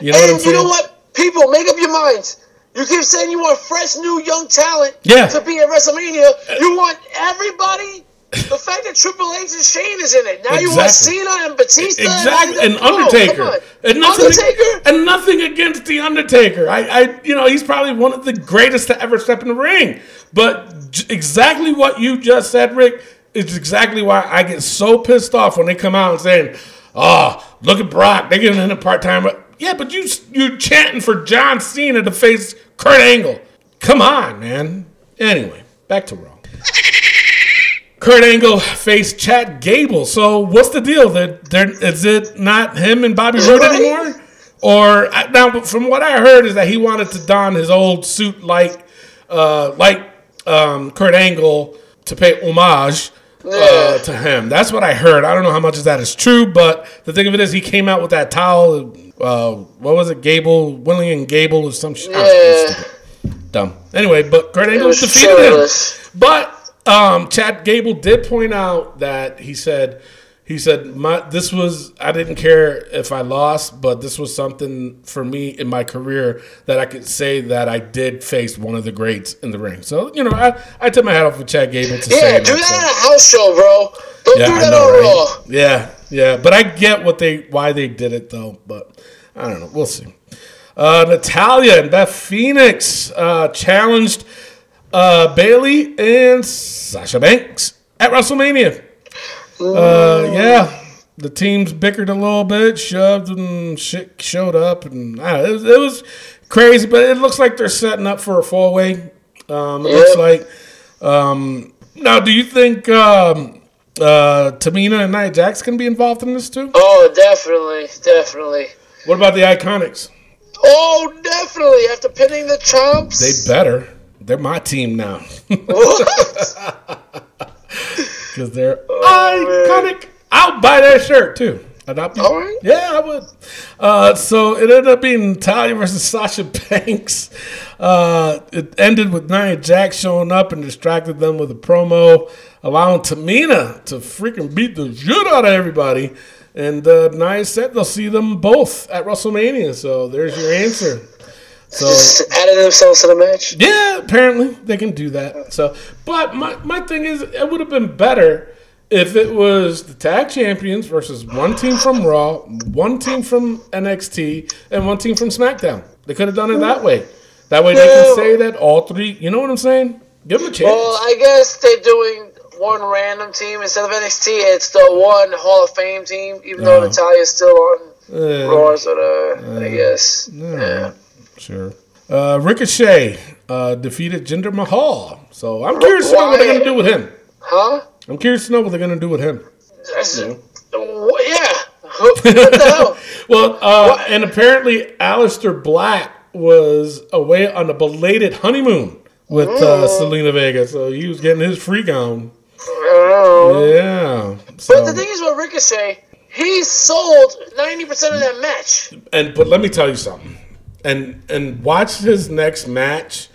Speaker 1: You know what I'm
Speaker 2: you
Speaker 1: saying?
Speaker 2: know what? People, make up your minds. You keep saying you want fresh, new, young talent
Speaker 1: Yeah.
Speaker 2: to be at WrestleMania. You want everybody. The fact that Triple H and Shane is in it. Now you want Cena and Batista.
Speaker 1: Exactly. And
Speaker 2: on,
Speaker 1: Undertaker.
Speaker 2: on.
Speaker 1: And nothing,
Speaker 2: Undertaker?
Speaker 1: and nothing against the Undertaker. I, I, you know, he's probably one of the greatest to ever step in the ring. But j- exactly what you just said, Rick, is exactly why I get so pissed off when they come out and saying, "Oh, look at Brock. They're giving him a part time." Yeah, but you you're chanting for John Cena to face Kurt Angle. Come on, man. Anyway, back to Raw. Kurt Angle faced Chad Gable. So what's the deal? That there is it not him and Bobby Roode anymore? Or now, from what I heard, is that he wanted to don his old suit like, uh, like um, Kurt Angle to pay homage uh, to him. That's what I heard. I don't know how much of that is true, but the thing of it is, he came out with that towel. Uh, what was it, Gable, William Gable, or some shit?
Speaker 2: Yeah.
Speaker 1: Dumb. Anyway, but Kurt Angle defeated him. But um, Chad Gable did point out that he said he said my this was I didn't care if I lost, but this was something for me in my career that I could say that I did face one of the greats in the ring. So you know I I took my hat off for Chad Gable to
Speaker 2: Yeah,
Speaker 1: say
Speaker 2: do
Speaker 1: that.
Speaker 2: that
Speaker 1: so-
Speaker 2: house show, bro. Don't
Speaker 1: yeah,
Speaker 2: do that
Speaker 1: know,
Speaker 2: on
Speaker 1: right?
Speaker 2: Raw.
Speaker 1: Yeah, yeah, but I get what they why they did it though. But I don't know. We'll see. Uh, Natalya and Beth Phoenix uh, challenged uh, Bayley and Sasha Banks at WrestleMania. Uh, yeah, the teams bickered a little bit, shoved and shit showed up, and uh, it, was, it was crazy. But it looks like they're setting up for a four way. Um, it looks like. Um, now, do you think um, uh, Tamina and Nia Jax can be involved in this too?
Speaker 2: Oh, definitely, definitely.
Speaker 1: What about the Iconics?
Speaker 2: Oh, definitely. After pinning the chomps.
Speaker 1: They better. They're my team now because they're iconic. I'll buy that shirt too. And I'll be-
Speaker 2: All right.
Speaker 1: Yeah, I would. Uh, so it ended up being Natalya versus Sasha Banks. Uh, it ended with Nia Jax showing up and distracted them with a promo, allowing Tamina to freaking beat the shit out of everybody. And uh, Nia said they'll see them both at WrestleMania. So there's your answer. So
Speaker 2: Just added themselves to the match.
Speaker 1: yeah, apparently they can do that. So, but my, my thing is, it would have been better if it was the tag champions versus one team from Raw, one team from NXT, and one team from SmackDown. They could have done it that way. That way they can say that all three. You know what I'm saying? Give them a chance.
Speaker 2: Well, I guess they're doing one random team instead of NXT. It's the one Hall of Fame team, even though
Speaker 1: Uh-huh.
Speaker 2: Natalya's still on
Speaker 1: Uh,
Speaker 2: Raw. So, uh, I guess. Yeah.
Speaker 1: Sure. Uh, Ricochet uh, defeated Jinder Mahal. So I'm curious to know what they're going to do with him.
Speaker 2: Huh?
Speaker 1: I'm curious to know what they're going to do with him.
Speaker 2: Yeah. what the hell?
Speaker 1: Well, uh, and apparently Aleister Black was away on a belated honeymoon with uh, Zelina Vega, so he was getting his freak on.
Speaker 2: Don't.
Speaker 1: Yeah.
Speaker 2: But the thing is with Ricochet, he sold 90% of that match.
Speaker 1: and but let me tell you something, and and watch his next match.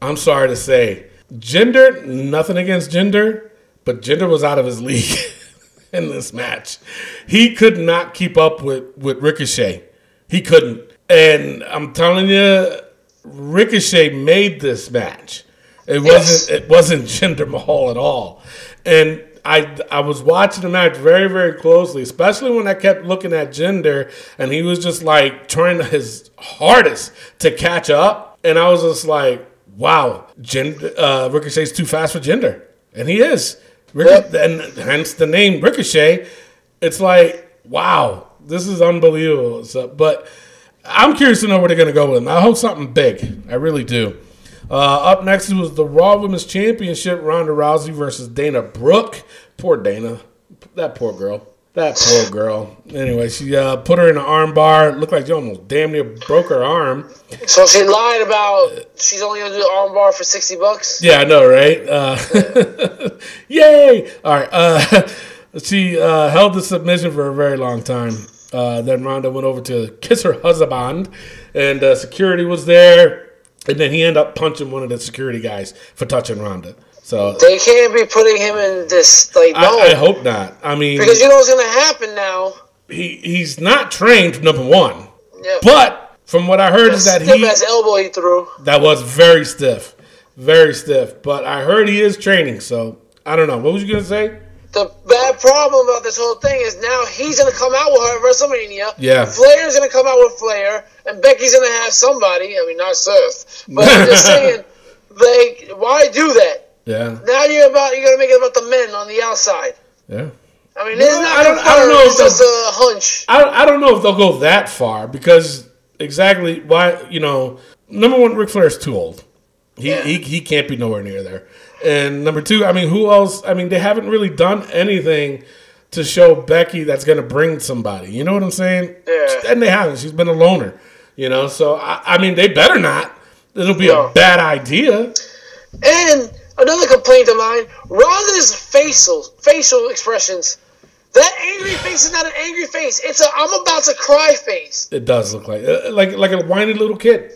Speaker 1: I'm sorry to say, Jinder. Nothing against Jinder, but Jinder was out of his league in this match. He could not keep up with with Ricochet. He couldn't. And I'm telling you, Ricochet made this match. It wasn't it wasn't Jinder Mahal at all. And I I was watching the match very very closely, especially when I kept looking at Jinder and he was just like trying his hardest to catch up, and I was just like, wow, Jinder, uh, Ricochet's too fast for Jinder, and he is. Rico- and hence the name Ricochet. It's like, wow, this is unbelievable. So, but I'm curious to know where they're going to go with him. I hope something big. I really do. Uh, up next was the Raw Women's Championship: Ronda Rousey versus Dana Brooke. Poor Dana, that poor girl. That poor girl. Anyway, she uh, put her in an arm bar. Looked like she almost damn near broke her arm.
Speaker 2: So she lied about she's only going to do the arm bar for 60 bucks.
Speaker 1: Yeah, I know, right? Uh, yay! All right. Uh, she uh, held the submission for a very long time. Uh, then Ronda went over to kiss her husband, and uh, security was there. And then he ended up punching one of the security guys for touching Ronda. So
Speaker 2: They can't be putting him in this, like, no.
Speaker 1: I, I hope not. I mean,
Speaker 2: because you know what's going to happen now.
Speaker 1: he, he's not trained, number one.
Speaker 2: Yeah.
Speaker 1: But from what I heard is that
Speaker 2: Stiff
Speaker 1: he
Speaker 2: ass elbow he threw.
Speaker 1: that was very stiff, very stiff. But I heard he is training, so I don't know. What was you gonna say?
Speaker 2: The bad problem about this whole thing is now he's going to come out with her at WrestleMania.
Speaker 1: Yeah.
Speaker 2: Flair's going to come out with Flair, and Becky's going to have somebody. I mean, not Seth, but I'm just saying, like, why do that?
Speaker 1: Yeah,
Speaker 2: Now you're about you're going to make it about the men on the outside.
Speaker 1: yeah.
Speaker 2: I mean, it's
Speaker 1: No,
Speaker 2: not
Speaker 1: I don't- I don't know
Speaker 2: It's
Speaker 1: if
Speaker 2: just a hunch.
Speaker 1: I, I don't know if they'll go that far because exactly why you know number one Ric Flair's too old. He,
Speaker 2: Yeah.
Speaker 1: he he can't be nowhere near there. And number two, I mean, who else? I mean, they haven't really done anything to show Becky that's going to bring somebody. You know what I'm saying?
Speaker 2: Yeah.
Speaker 1: And they haven't. She's been a loner. You know, so I, I mean, they better not. It'll be
Speaker 2: No.
Speaker 1: a bad idea.
Speaker 2: And another complaint of mine. Ronda's facial facial expressions. That angry face is not an angry face. It's a I'm about to cry face.
Speaker 1: It does look like uh, like like a whiny little kid,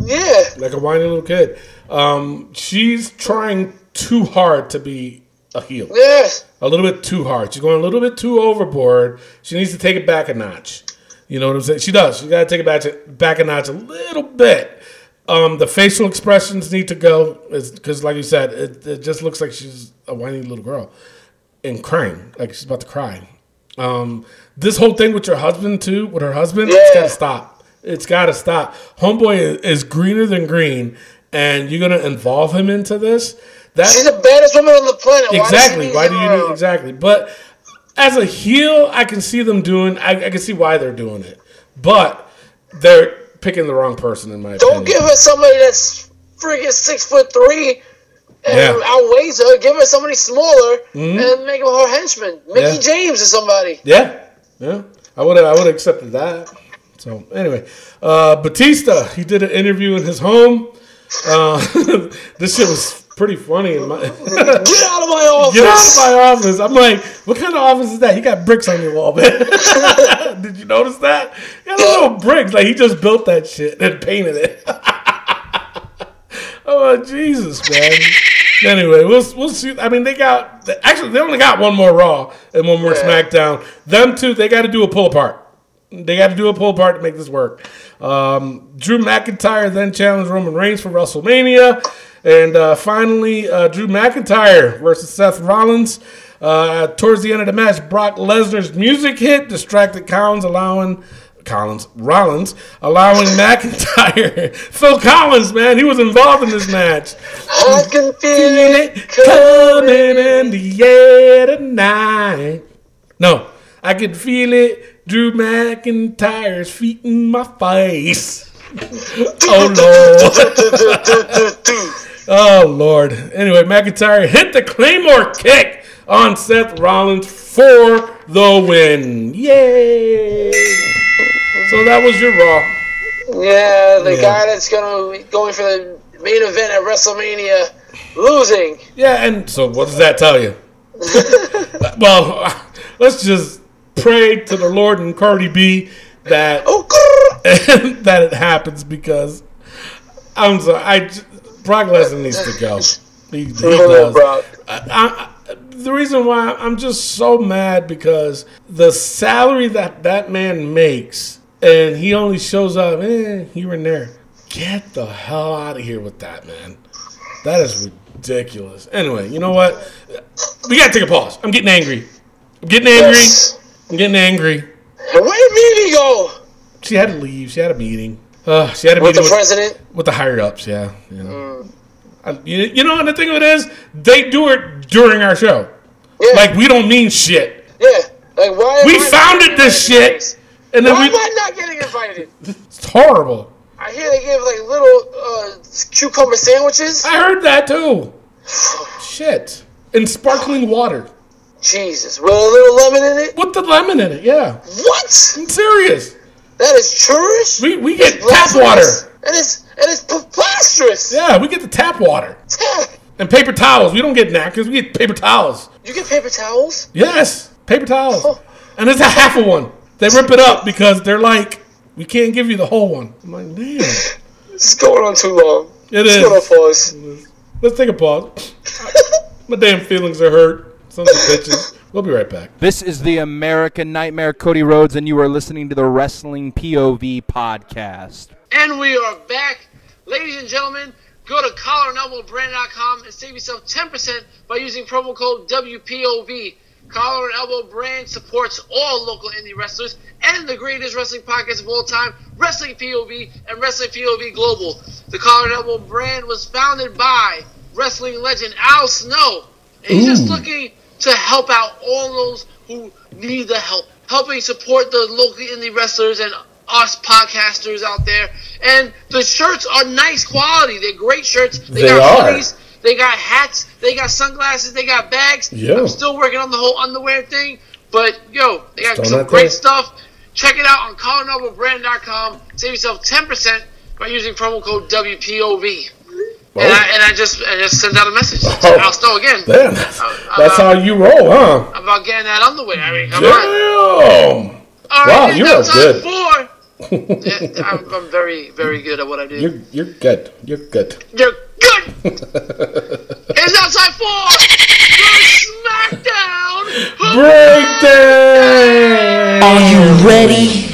Speaker 2: Yeah.
Speaker 1: like a whiny little kid. Um, she's trying too hard to be a heel,
Speaker 2: Yes.
Speaker 1: a little bit too hard. She's going a little bit too overboard. She needs to take it back a notch. You know what I'm saying? She does. She got to take it back back a notch a little bit. Um, the facial expressions need to go because, like you said, it, it just looks like she's a whiny little girl and crying, like she's about to cry. Um, this whole thing with your husband too, with her husband, it's got to stop. It's got to stop. Homeboy is greener than green, and you're gonna involve him into this. That
Speaker 2: She's the baddest woman on the planet. Why does she
Speaker 1: exactly.
Speaker 2: need
Speaker 1: Why do you need exactly? But as a heel, I can see them doing. I, I can see why they're doing it, but they're picking the wrong person in my
Speaker 2: Don't
Speaker 1: opinion.
Speaker 2: give her somebody that's freaking six foot three and
Speaker 1: Yeah. Mm-hmm.
Speaker 2: outweighs her. Give her somebody smaller and make him her henchman. Mickey
Speaker 1: Yeah.
Speaker 2: James or somebody.
Speaker 1: Yeah, yeah. I would have. I would have accepted that. So anyway, uh, Batista he did an interview in his home. Uh, this shit was pretty funny. In my,
Speaker 2: Get out of my office.
Speaker 1: Get out of my office. I'm like, what kind of office is that? You got bricks on your wall, man. Did you notice that? He got little bricks. Like he just built that shit and painted it. oh Jesus, man. Anyway, we'll we'll see. I mean, they got actually they only got one more Raw and one more
Speaker 2: Yeah.
Speaker 1: SmackDown. Them two, they got to do a pull apart. They got to do a pull apart to make this work. Um, Drew McIntyre then challenged Roman Reigns for WrestleMania. And uh, finally, uh, Drew McIntyre versus Seth Rollins. Uh, towards the end of the match, Brock Lesnar's music hit distracted Collins, allowing Collins Rollins allowing McIntyre. Phil Collins, man, he was involved in this match.
Speaker 2: I can feel it
Speaker 1: Coming in the air tonight. No, I can feel it. Drew McIntyre's feet in my face. oh lord. oh lord. Anyway, McIntyre hit the Claymore kick on Seth Rollins for the win. Yay! So that was your Raw.
Speaker 2: Yeah, the
Speaker 1: Yeah.
Speaker 2: guy that's gonna be going for the main event at WrestleMania losing.
Speaker 1: Yeah, and so what does that tell you? well, let's just pray to the Lord and Cardi B that
Speaker 2: Oh,
Speaker 1: that it happens because I'm sorry, I Brock Lesnar needs to go. He, he does.
Speaker 2: Brock.
Speaker 1: I, I, the reason why I'm just so mad because the salary that that man makes and he only shows up eh, here and there. Get the hell out of here with that, man. That is ridiculous. Anyway, you know what? We gotta take a pause. I'm getting angry. I'm getting angry.
Speaker 2: Yes.
Speaker 1: I'm getting angry.
Speaker 2: Where did Mimi go?
Speaker 1: She had to leave. She had a meeting. Uh, she had a
Speaker 2: With
Speaker 1: meeting
Speaker 2: the
Speaker 1: with,
Speaker 2: president?
Speaker 1: with the higher ups. Yeah, you know. I- you, you know, and the thing of it is, they do it during our show.
Speaker 2: Yeah.
Speaker 1: Like we don't mean shit.
Speaker 2: yeah. Like, why
Speaker 1: We
Speaker 2: I
Speaker 1: founded this shit, and then
Speaker 2: Why
Speaker 1: we.
Speaker 2: am I not getting invited?
Speaker 1: It's horrible.
Speaker 2: I hear they give like little uh, cucumber sandwiches.
Speaker 1: I heard that too. Shit. And sparkling water
Speaker 2: Jesus, with a little lemon in it.
Speaker 1: with the lemon in it. Yeah,
Speaker 2: What?
Speaker 1: I'm serious.
Speaker 2: That is churlish.
Speaker 1: We we get tap water.
Speaker 2: And it's and it's preposterous.
Speaker 1: Yeah, we get the tap water and paper towels. We don't get napkins. We get paper towels.
Speaker 2: You get paper towels?
Speaker 1: Yes, paper towels.
Speaker 2: Oh.
Speaker 1: And it's a half of one. They rip it up because they're like, we can't give you the whole one. I'm like, damn.
Speaker 2: This is going on too long.
Speaker 1: It
Speaker 2: Let's
Speaker 1: is.
Speaker 2: to pause.
Speaker 1: Let's take a pause. My damn feelings are hurt. Sons of bitches. We'll be right back.
Speaker 5: This is the American Nightmare, Cody Rhodes, and you are listening to the Wrestling POV podcast.
Speaker 2: And we are back. Ladies and gentlemen, go to collarandelbowbrand.com and save yourself 10% by using promo code WPOV. Collar and Elbow Brand supports all local indie wrestlers and the greatest wrestling podcast of all time, Wrestling POV and Wrestling POV Global. The Collar and Elbow Brand was founded by wrestling legend Al Snow. And he's just looking to help out all those who need the help, helping support the local indie wrestlers and us podcasters out there. And the shirts are nice quality. They're great shirts. They,
Speaker 1: They
Speaker 2: got
Speaker 1: are.
Speaker 2: hoodies, they got hats, they got sunglasses, they got bags.
Speaker 1: Yeah.
Speaker 2: I'm still working on the whole underwear thing, but yo, they got
Speaker 1: Still
Speaker 2: some great stuff. Check it out on collarandelbowbrand.com. Save yourself 10% by using promo code WPOV. And, I, and I just I just sent out a message to
Speaker 1: Oh.
Speaker 2: Al Snow again
Speaker 1: Damn, that's,
Speaker 2: Uh,
Speaker 1: that's
Speaker 2: uh,
Speaker 1: how you roll, huh?
Speaker 2: about getting that underwear. I mean, come on.
Speaker 1: Damn.
Speaker 2: All
Speaker 1: Wow,
Speaker 2: right,
Speaker 1: you are
Speaker 2: time
Speaker 1: good.
Speaker 2: for- Yeah, I'm, I'm very, very good at what I do.
Speaker 1: You're you're good. You're good.
Speaker 2: You're good. it's now time for the SmackDown.
Speaker 1: Breakdown.
Speaker 6: Are you ready?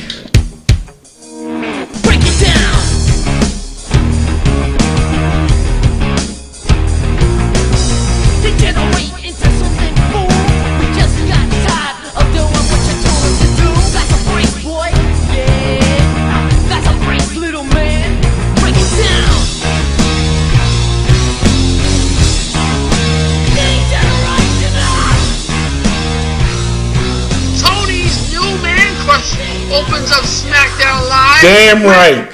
Speaker 2: Opens up SmackDown Live.
Speaker 1: Damn right.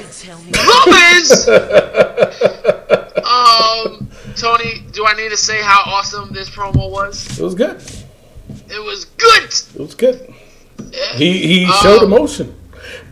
Speaker 2: Gomez. um, Tony, do I need to say how awesome this promo was?
Speaker 1: It was good.
Speaker 2: It was good.
Speaker 1: It was good.
Speaker 2: Yeah.
Speaker 1: He he showed
Speaker 2: Um,
Speaker 1: emotion.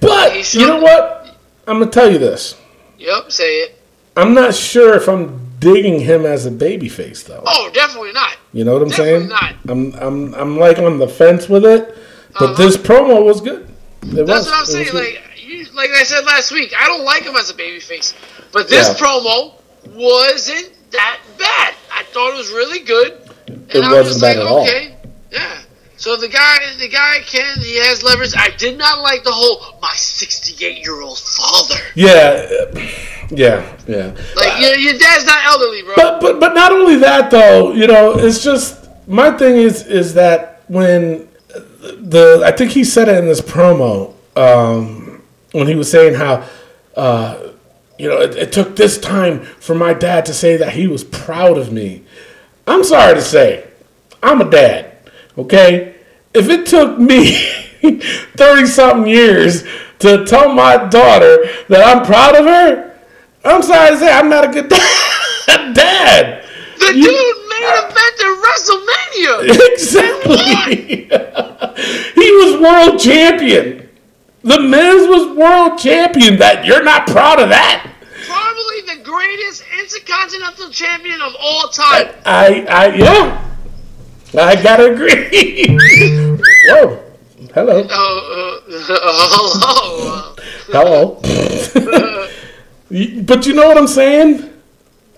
Speaker 1: But
Speaker 2: he
Speaker 1: you
Speaker 2: showed-
Speaker 1: know what? I'm gonna tell you this.
Speaker 2: Yep, say it.
Speaker 1: I'm not sure if I'm digging him as a babyface though.
Speaker 2: Oh, definitely not.
Speaker 1: You know what I'm
Speaker 2: definitely
Speaker 1: saying?
Speaker 2: not.
Speaker 1: I'm I'm I'm like on the fence with it. But
Speaker 2: Uh-huh.
Speaker 1: this promo was good. It
Speaker 2: That's
Speaker 1: was.
Speaker 2: what I'm saying. Like, you, like I said last week, I don't like him as a babyface, but this
Speaker 1: Yeah.
Speaker 2: promo wasn't that bad. I thought it was really good. And
Speaker 1: It
Speaker 2: I was
Speaker 1: wasn't
Speaker 2: just
Speaker 1: bad
Speaker 2: like,
Speaker 1: at all.
Speaker 2: okay, yeah. So the guy, the guy can, he has leverage. I did not like the whole my 68 year old father.
Speaker 1: Yeah, uh, yeah, yeah.
Speaker 2: Like your, your dad's not elderly, bro.
Speaker 1: But but but not only that though, you know, it's just my thing is is that when the I think he said it in this promo um, when he was saying how uh, you know it, it took this time for my dad to say that he was proud of me. I'm sorry to say, I'm a dad. Okay, if it took me thirty something years to tell my daughter that I'm proud of her, I'm sorry to say I'm not a good dad.
Speaker 2: the
Speaker 1: You-
Speaker 2: dude main evented WrestleMania.
Speaker 1: Exactly. he was world champion. The Miz was world champion. That you're not proud of that.
Speaker 2: Probably the greatest intercontinental champion of all time.
Speaker 1: I, I, yeah. I gotta agree. Whoa. Hello.
Speaker 2: Oh, uh, hello.
Speaker 1: Hello. But you know what I'm saying?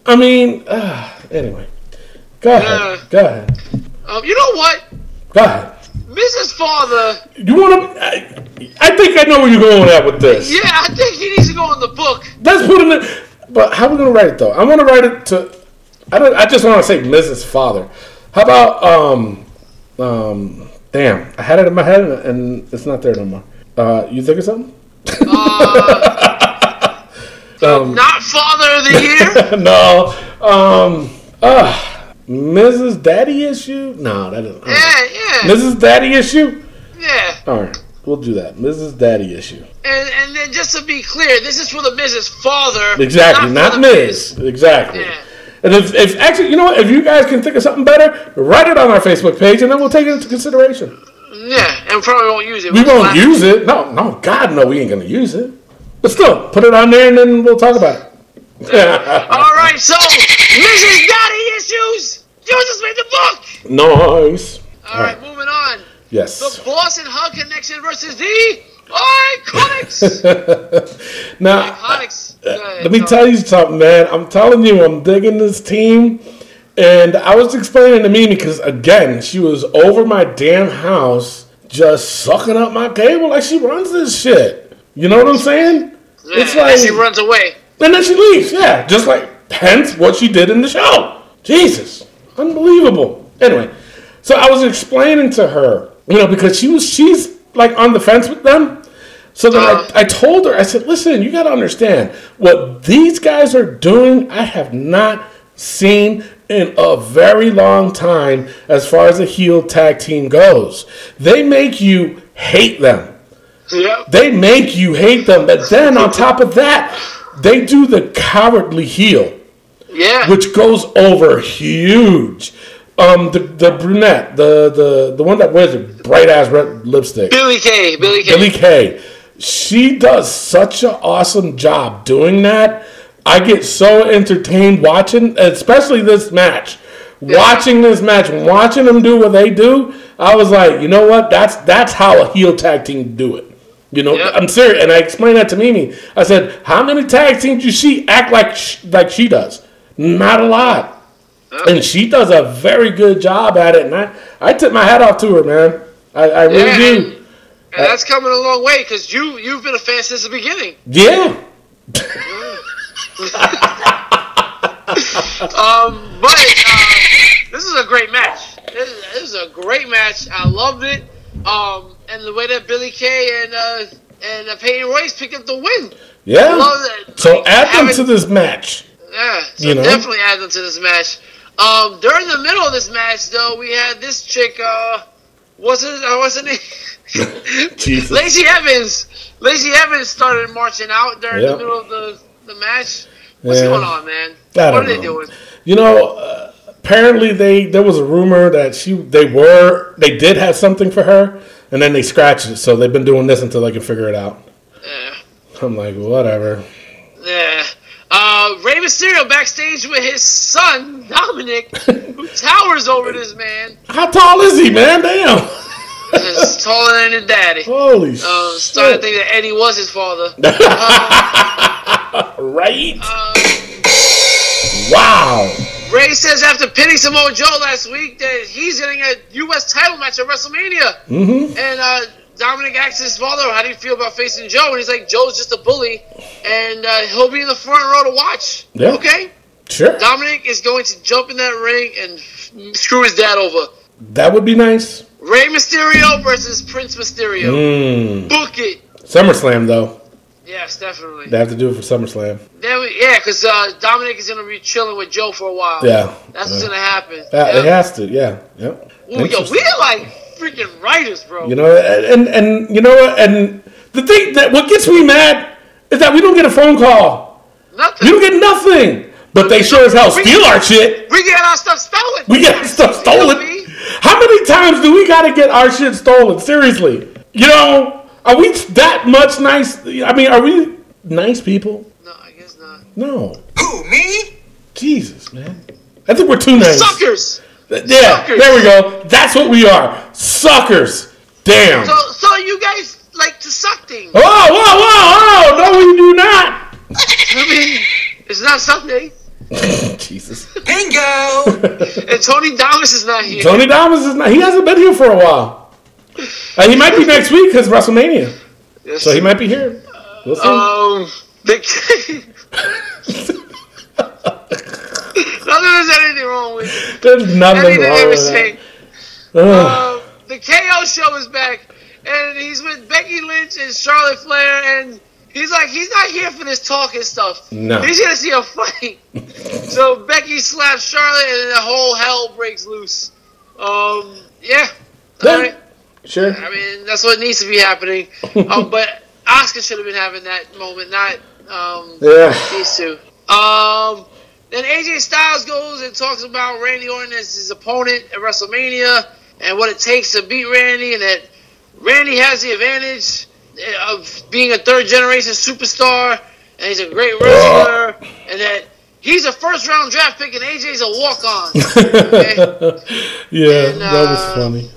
Speaker 1: I mean, uh, anyway. Go ahead. Go ahead.
Speaker 2: Um, you know what?
Speaker 1: Go ahead.
Speaker 2: Mrs. Father,
Speaker 1: You want to? I, I think I know where you're going at with this.
Speaker 2: yeah, I think he needs to go in the book.
Speaker 1: Let's put him in. But how are we gonna write it though? I want to write it to. I don't. I just want to say Mrs. Father. How about um, um, damn, I had it in my head and, and it's not there no more. Uh, you think of something?
Speaker 2: Not Father of the Year.
Speaker 1: no. Um. Uh, Mrs. Daddy issue? No, that isn't.
Speaker 2: yeah, yeah,
Speaker 1: Mrs. Daddy issue?
Speaker 2: yeah.
Speaker 1: All right, we'll do that. Mrs. Daddy issue.
Speaker 2: And and then just to be clear, this is for the Mrs. Father.
Speaker 1: Exactly, not,
Speaker 2: the
Speaker 1: Ms. Exactly.
Speaker 2: Yeah.
Speaker 1: And if, if actually, you know what? If you guys can think of something better, write it on our Facebook page, and then we'll take it into consideration.
Speaker 2: Yeah, and probably won't use it.
Speaker 1: We won't use it. No, no, God, no, we ain't gonna use it. But still, put it on there, and then we'll talk about it.
Speaker 2: All right, so Mrs. Daddy issues. You just made the book.
Speaker 1: nice.
Speaker 2: All right, moving on.
Speaker 1: Yes.
Speaker 2: The Boss 'n' Hug Connection versus the Iconics.
Speaker 1: Now,
Speaker 2: Iconics. Uh, ahead,
Speaker 1: let me tell you something, man. I'm telling you, I'm digging this team. And I was explaining to Mimi because, again, she was over my damn house just sucking up my cable like she runs this shit. You know what I'm saying?
Speaker 2: Yeah,
Speaker 1: it's
Speaker 2: and
Speaker 1: like,
Speaker 2: she runs away.
Speaker 1: and then she leaves. Yeah, just like, hence what she did in the show. Jesus. Unbelievable. Anyway, so I was explaining to her, you know, because she was, she's like on the fence with them. So then
Speaker 2: Uh.
Speaker 1: I, I told her, I said, listen, you got to understand what these guys are doing, I have not seen in a very long time as far as a heel tag team goes. They make you hate them.
Speaker 2: Yep.
Speaker 1: They make you hate them. But then on top of that, they do the cowardly heel
Speaker 2: Yeah.
Speaker 1: which goes over huge. Um, the the brunette, the the the one that wears a bright ass red lipstick,
Speaker 2: Billy Kay. Billy Kay.
Speaker 1: Billy Kay. She does such an awesome job doing that. I get so entertained watching, especially this match. Watching this match, watching them do what they do, I was like, you know what? That's that's how a heel tag team do it. You know,
Speaker 2: Yep.
Speaker 1: I'm serious, and I explained that to Mimi. I said, how many tag teams do she act like sh- like she does? Not a lot, and she does a very good job at it. And I, I tip my hat off to her, man. I, I really
Speaker 2: Yeah,
Speaker 1: do.
Speaker 2: and, that's coming a long way because you you've been a fan since the beginning.
Speaker 1: Yeah,
Speaker 2: Um, but uh, this is a great match. This is, this is a great match. I loved it. Um, and the way that Billy Kay and uh, and uh, Peyton Royce picked up the win. I
Speaker 1: yeah.
Speaker 2: love that.
Speaker 1: So
Speaker 2: Like,
Speaker 1: add them
Speaker 2: having-
Speaker 1: to this match.
Speaker 2: Yeah, so
Speaker 1: You know?
Speaker 2: definitely add them to this match. Um, during the middle of this match, though, we had this chick. Uh, what's it? Uh, what's her name?
Speaker 1: Jesus.
Speaker 2: Lacey Evans. Lacey Evans started marching out during
Speaker 1: Yeah.
Speaker 2: the middle of the the match. What's
Speaker 1: Yeah.
Speaker 2: going on, man?
Speaker 1: I
Speaker 2: what are they
Speaker 1: know.
Speaker 2: doing?
Speaker 1: You know, uh, apparently they there was a rumor that she they were they did have something for her, and then they scratched it. So they've been doing this until they can figure it out.
Speaker 2: Yeah.
Speaker 1: I'm like, whatever.
Speaker 2: Yeah. Uh, Rey Mysterio backstage with his son Dominik, who towers over this man.
Speaker 1: How tall is he, man? Damn.
Speaker 2: Is taller than his daddy.
Speaker 1: Holy
Speaker 2: Um, starting to think that Eddie was his father.
Speaker 1: right?
Speaker 2: Uh,
Speaker 1: Wow.
Speaker 2: Rey says after pinning Samoa Joe last week that he's getting a U.S. title match at WrestleMania.
Speaker 1: Mm-hmm.
Speaker 2: And uh, Dominik asks his father, "How do you feel about facing Joe?" And he's like, "Joe's just a bully, and uh, he'll be in the front row to watch."
Speaker 1: Yeah.
Speaker 2: Okay.
Speaker 1: Sure.
Speaker 2: Dominik is going to jump in that ring and f- screw his dad over.
Speaker 1: That would be nice.
Speaker 2: Rey Mysterio versus Prince Mysterio.
Speaker 1: Mm.
Speaker 2: Book it.
Speaker 1: SummerSlam though.
Speaker 2: Yes, definitely.
Speaker 1: They have to do it for SummerSlam.
Speaker 2: Then we, yeah, because uh, Dominik is going to be chilling with Joe for a while.
Speaker 1: Yeah.
Speaker 2: That's
Speaker 1: yeah.
Speaker 2: what's going to happen.
Speaker 1: Yeah. It has to. Yeah. Yep.
Speaker 2: Ooh, yo, we're like freaking writers, bro.
Speaker 1: You know, and and you know what? And the thing that what gets me mad is that we don't get a phone call.
Speaker 2: Nothing.
Speaker 1: We don't get nothing. But they sure as hell steal our shit.
Speaker 2: We get our stuff stolen.
Speaker 1: We get our stuff stolen.
Speaker 2: You know?
Speaker 1: How many times do we gotta get our shit stolen? Seriously. You know, are we that much nice? I mean, are we nice people?
Speaker 2: No, I guess not.
Speaker 1: No.
Speaker 4: Who, me?
Speaker 1: Jesus, man. I think we're too nice.
Speaker 2: Suckers.
Speaker 1: Yeah,
Speaker 2: Suckers.
Speaker 1: there we go. That's what we are. Suckers. Damn.
Speaker 2: So, so you guys like to suck things.
Speaker 1: Whoa, whoa, whoa, whoa! No, we do not.
Speaker 2: I mean, it's not Sunday,
Speaker 1: Jesus.
Speaker 4: Bingo!
Speaker 2: and Tony Thomas is not here.
Speaker 1: Tony Thomas is not. He hasn't been here for a while. Uh, he might be next week because WrestleMania,
Speaker 2: Yes.
Speaker 1: so he might be here. We'll see.
Speaker 2: Um, the Not that there's anything wrong with it.
Speaker 1: There's nothing
Speaker 2: anything
Speaker 1: wrong with it.
Speaker 2: Um, the KO show is back, and he's with Becky Lynch and Charlotte Flair, and he's like, he's not here for this talking stuff.
Speaker 1: No.
Speaker 2: He's here to see a fight. so Becky slaps Charlotte, and the whole hell breaks loose. Um, yeah.
Speaker 1: Yeah.
Speaker 2: All right.
Speaker 1: Sure.
Speaker 2: I mean, that's what needs to be happening. um, but Asuka should have been having that moment, not um,
Speaker 1: Yeah.
Speaker 2: these two. Um, then AJ Styles goes and talks about Randy Orton as his opponent at WrestleMania and what it takes to beat Randy, and that Randy has the advantage of being a third generation superstar, and he's a great wrestler, and that he's a first round draft pick, and AJ's a walk on.
Speaker 1: yeah,
Speaker 2: And,
Speaker 1: that was
Speaker 2: uh,
Speaker 1: funny.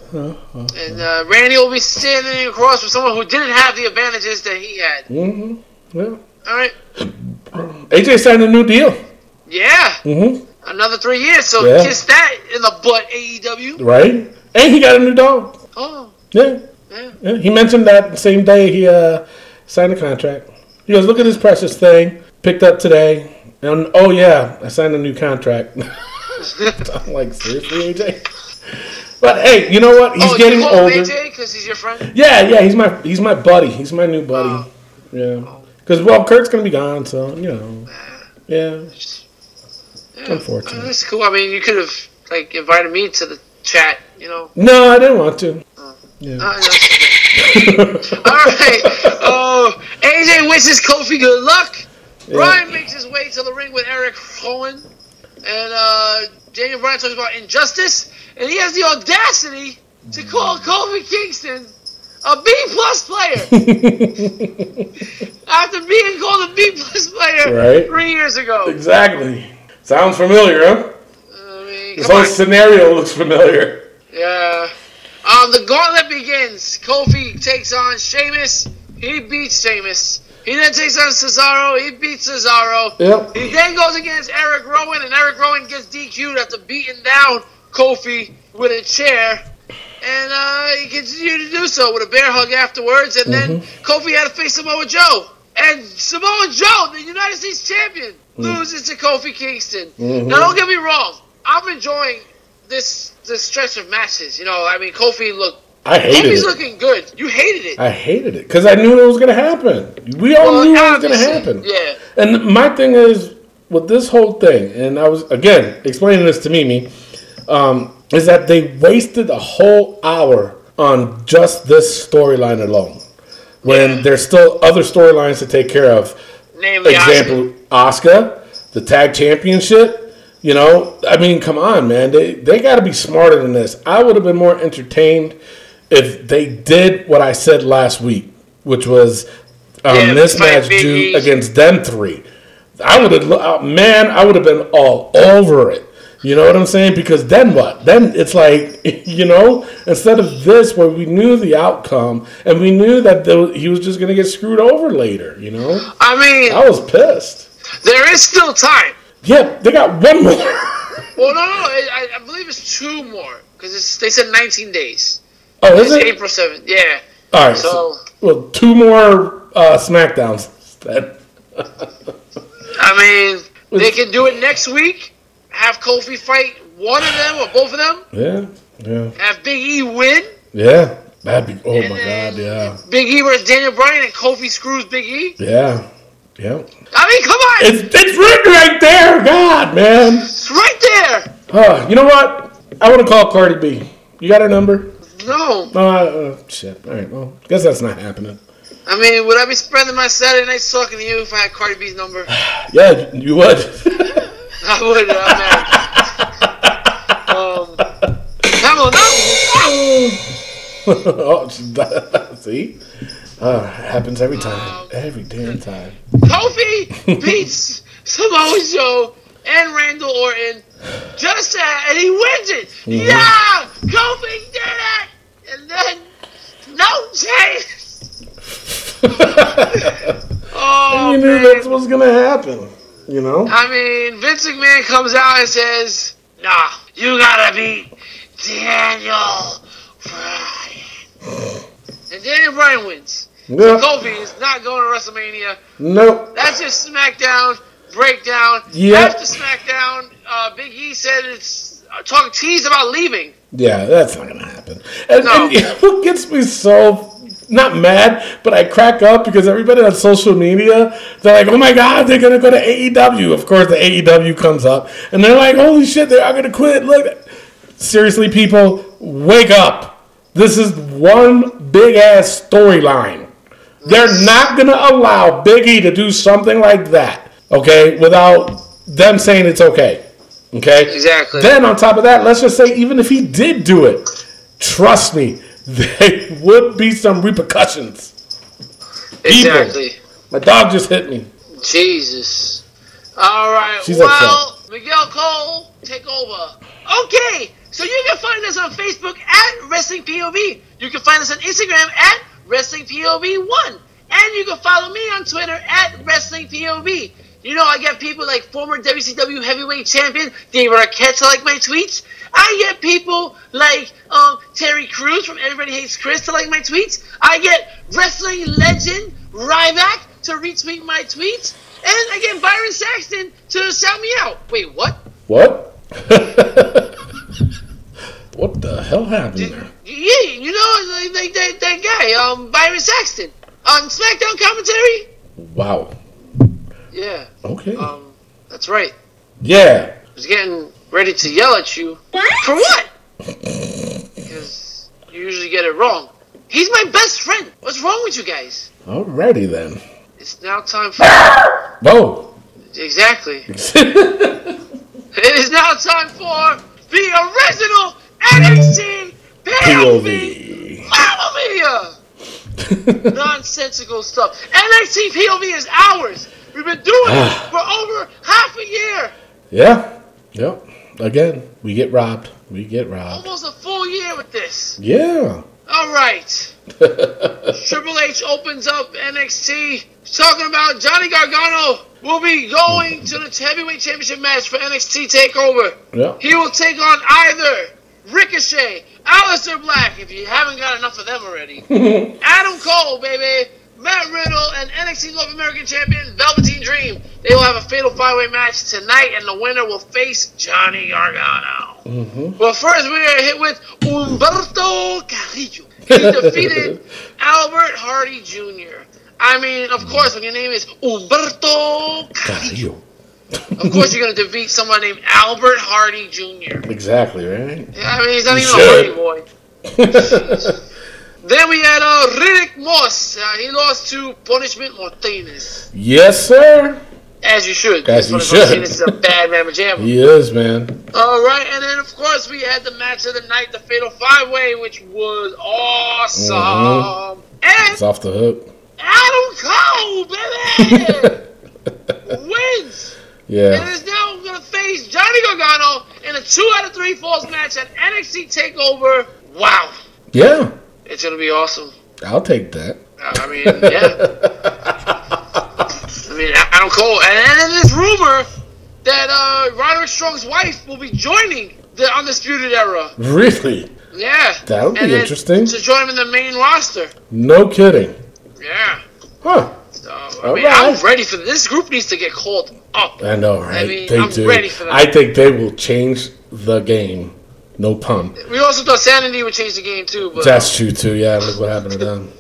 Speaker 2: and uh, Randy will be standing across from someone who didn't have the advantages that he had.
Speaker 1: hmm Yeah.
Speaker 2: All right.
Speaker 1: AJ signed a new deal.
Speaker 2: Yeah.
Speaker 1: hmm
Speaker 2: Another three years, so
Speaker 1: Yeah.
Speaker 2: kiss that in the butt, AEW.
Speaker 1: Right. And he got a new dog.
Speaker 2: Oh,
Speaker 1: Yeah.
Speaker 2: yeah.
Speaker 1: yeah. He mentioned that the same day he uh, signed the contract. He goes, "Look at this precious thing. Picked up today." And oh yeah, I signed a new contract. I'm like, seriously, AJ. But hey, you know what? He's
Speaker 2: oh,
Speaker 1: getting
Speaker 2: you call him
Speaker 1: older.
Speaker 2: AJ because he's your friend.
Speaker 1: Yeah, yeah, he's my he's my buddy. He's my new buddy.
Speaker 2: Oh.
Speaker 1: Yeah. Because well, Kurt's gonna be gone, so you know. Yeah.
Speaker 2: Yeah.
Speaker 1: Unfortunate.
Speaker 2: That's cool. I mean, you could have like invited me to the chat. You know.
Speaker 1: No, I didn't want to. Yeah.
Speaker 2: Uh, no. All right. Uh, AJ wishes Kofi good luck. Bryan makes his way to the ring with Eric Rowan, and uh, Daniel Bryan talks about injustice, and he has the audacity to call Kofi Kingston a B plus player. After being called a B plus player
Speaker 1: Right.
Speaker 2: three years ago.
Speaker 1: Exactly. Sounds familiar, huh?
Speaker 2: I mean,
Speaker 1: This whole
Speaker 2: on.
Speaker 1: scenario looks familiar.
Speaker 2: Yeah. Um, the gauntlet begins. Kofi takes on Sheamus. He beats Sheamus. He then takes on Cesaro. He beats Cesaro.
Speaker 1: Yep.
Speaker 2: He then goes against Eric Rowan, and Eric Rowan gets DQ'd after beating down Kofi with a chair. And uh, he continued to do so with a bear hug afterwards. And then Kofi had to face Samoa Joe. And Samoa Joe, the United States champion, loses to Kofi Kingston. Now, don't get me wrong. I'm enjoying this this stretch of matches. You know, I mean, Kofi looked.
Speaker 1: I hated
Speaker 2: Kofi's
Speaker 1: it.
Speaker 2: looking good. You hated it.
Speaker 1: I hated it because I knew it was going to happen. We all
Speaker 2: Well,
Speaker 1: knew it was going to happen.
Speaker 2: Yeah.
Speaker 1: And my thing is with this whole thing, and I was again explaining this to Mimi, um, is that they wasted a whole hour on just this storyline alone. When there's still other storylines to take care of.
Speaker 2: Namely,
Speaker 1: Example, Asuka, the tag championship. You know, I mean, come on, man. They they got to be smarter than this. I would have been more entertained if they did what I said last week, which was um,
Speaker 2: Yeah,
Speaker 1: this match do against them three. I would have, uh, man, I would have been all over it. You know what I'm saying? Because then what? Then it's like, you know, instead of this where we knew the outcome and we knew that there, he was just going to get screwed over later, you know?
Speaker 2: I mean,
Speaker 1: I was pissed.
Speaker 2: There is still time.
Speaker 1: Yeah, they got one more.
Speaker 2: Well, no, no. I, I believe it's two more because they said 19 days.
Speaker 1: oh, is
Speaker 2: It's
Speaker 1: it?
Speaker 2: April 7th. Yeah.
Speaker 1: All right. So,
Speaker 2: So,
Speaker 1: well, two more uh, SmackDowns.
Speaker 2: I mean, they can do it next week. Have Kofi fight one of them or both of them.
Speaker 1: Yeah, yeah,
Speaker 2: Have Big E win.
Speaker 1: yeah. That'd be. Oh
Speaker 2: and
Speaker 1: my God. Yeah,
Speaker 2: Big E versus Daniel Bryan and Kofi screws Big E.
Speaker 1: yeah, yeah.
Speaker 2: I mean, come on.
Speaker 1: It's it's written right there. God, man.
Speaker 2: It's right there.
Speaker 1: Uh, you know what? I want to call Cardi B. You got her number?
Speaker 2: No.
Speaker 1: Uh, uh, shit. All right. Well, guess that's not happening.
Speaker 2: I mean, would I be spending my Saturday nights talking to you if I had Cardi B's number?
Speaker 1: Yeah, you would.
Speaker 2: I would. I'm um, no, no.
Speaker 1: oh, see? Uh, happens every time. Every damn time.
Speaker 2: Kofi beats Samoa Joe and Randall Orton just to, and he wins it.
Speaker 1: Mm-hmm.
Speaker 2: Yeah, Kofi did it. And then no chance. Oh
Speaker 1: you knew
Speaker 2: man.
Speaker 1: that's what's gonna happen. You know?
Speaker 2: I mean, Vince McMahon comes out and says, "Nah, you gotta beat Daniel Bryan." and Daniel Bryan wins.
Speaker 1: Yeah.
Speaker 2: Kofi is not going to WrestleMania.
Speaker 1: Nope.
Speaker 2: That's just SmackDown breakdown.
Speaker 1: Yep.
Speaker 2: After SmackDown, uh, Big E said it's uh, talk tease about leaving.
Speaker 1: Yeah, that's not gonna happen. And,
Speaker 2: No.
Speaker 1: and what gets me so not mad, but I crack up because everybody on social media, they're like, "Oh my God, they're gonna go to AEW." Of course, the AEW comes up, and they're like, "Holy shit, they are gonna quit!" Look, seriously, people, wake up! This is one big ass storyline. They're not gonna allow Big E to do something like that, okay, without them saying it's okay. Okay?
Speaker 2: Exactly.
Speaker 1: Then on top of that, let's just say even if he did do it, trust me, there would be some repercussions.
Speaker 2: Exactly.
Speaker 1: My dog just hit me.
Speaker 2: Jesus. All right.
Speaker 1: She's
Speaker 2: well, Miguel Cole, take over. Okay. So you can find us on Facebook at Wrestling POV. You can find us on Instagram at Wrestling POV1. And you can follow me on Twitter at Wrestling POV. You know, I get people like former WCW heavyweight champion David Arquette to like my tweets. I get people like um, Terry Crews from Everybody Hates Chris to like my tweets. I get wrestling legend Ryback to retweet my tweets. And I get Byron Saxton to shout me out. Wait, what?
Speaker 1: What? what the hell happened there?
Speaker 2: Yeah, you know, like, like that, that guy, um, Byron Saxton. On SmackDown commentary?
Speaker 1: Wow.
Speaker 2: Yeah,
Speaker 1: Okay.
Speaker 2: um, that's right.
Speaker 1: yeah.
Speaker 2: I was getting ready to yell at you. What? For what? Because you usually get it wrong. He's my best friend. What's wrong with you guys?
Speaker 1: Alrighty then.
Speaker 2: It's now time for.
Speaker 1: Whoa.
Speaker 2: exactly. It is now time for the original NXT POV. Mamma Nonsensical stuff. NXT POV is ours. We've been doing it for over half a year.
Speaker 1: Yeah. Yep. Again, we get robbed. We get robbed.
Speaker 2: Almost a full year with this.
Speaker 1: Yeah.
Speaker 2: All right. Triple H opens up NXT. Talking about Johnny Gargano will be going to the heavyweight championship match for NXT Takeover.
Speaker 1: Yeah.
Speaker 2: He will take on either Ricochet, Aleister Black, if you haven't got enough of them already, Adam Cole, baby, Matt Riddle, and NXT North American Champion Velveteen Dream. They will have a fatal five-way match tonight, and the winner will face Johnny Gargano. Mm-hmm. Well, first, we are going to hit with Umberto Carrillo. He defeated Albert Hardie Jr. I mean, of course, when your name is Umberto Carrillo, of course you're going to defeat someone named Albert Hardie Jr.
Speaker 1: Exactly, right?
Speaker 2: Yeah, I mean, he's not
Speaker 1: You
Speaker 2: even a Hardy boy. then we had uh, Riddick Moss. Uh, he lost to Punishment Martinez.
Speaker 1: Yes, sir.
Speaker 2: As you should.
Speaker 1: As you should.
Speaker 2: Martinez is a bad man jamma.
Speaker 1: He is, man.
Speaker 2: All right, and then of course we had the match of the night, the Fatal Five Way, which was awesome.
Speaker 1: Mm-hmm. It's off the hook.
Speaker 2: Adam Cole, baby, wins. And
Speaker 1: Yeah.
Speaker 2: is now going to face Johnny Gargano in a two out of three falls match at NXT Takeover. Wow,
Speaker 1: Yeah.
Speaker 2: it's going to be awesome.
Speaker 1: I'll take that.
Speaker 2: I mean, yeah. I mean, Adam Cole, and then there's rumor that uh, Roderick Strong's wife will be joining the Undisputed Era.
Speaker 1: Really?
Speaker 2: Yeah,
Speaker 1: That would be
Speaker 2: And then
Speaker 1: interesting.
Speaker 2: To join him in the main roster.
Speaker 1: No kidding.
Speaker 2: Yeah.
Speaker 1: Huh.
Speaker 2: So, I
Speaker 1: All
Speaker 2: mean,
Speaker 1: right.
Speaker 2: I'm ready for this. Group needs to get called up.
Speaker 1: I know, right?
Speaker 2: mean,
Speaker 1: they
Speaker 2: I'm
Speaker 1: do.
Speaker 2: ready for that.
Speaker 1: I think they will change the game. No pun.
Speaker 2: We also thought Sanity would change the game too, but
Speaker 1: That's true too. Yeah, look what happened to them.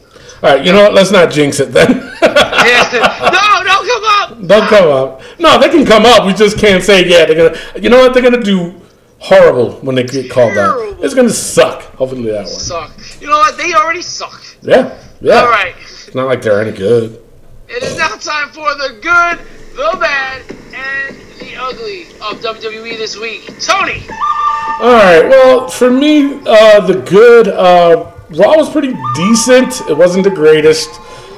Speaker 1: All right, you know what? Let's not jinx it then.
Speaker 2: Yeah. no, don't come up.
Speaker 1: Don't come up. No, they can come up. We just can't say yeah. They're gonna. You know what? They're gonna do horrible when they get called out.
Speaker 2: Terrible.
Speaker 1: It's gonna suck. Hopefully that one.
Speaker 2: Suck. You know what? They already suck.
Speaker 1: Yeah. Yeah.
Speaker 2: All right.
Speaker 1: It's not like they're any good.
Speaker 2: It is now time for the good, the bad, and the ugly of WWE this week. Tony.
Speaker 1: All right. Well, for me, uh, the good uh, Raw was pretty decent. It wasn't the greatest,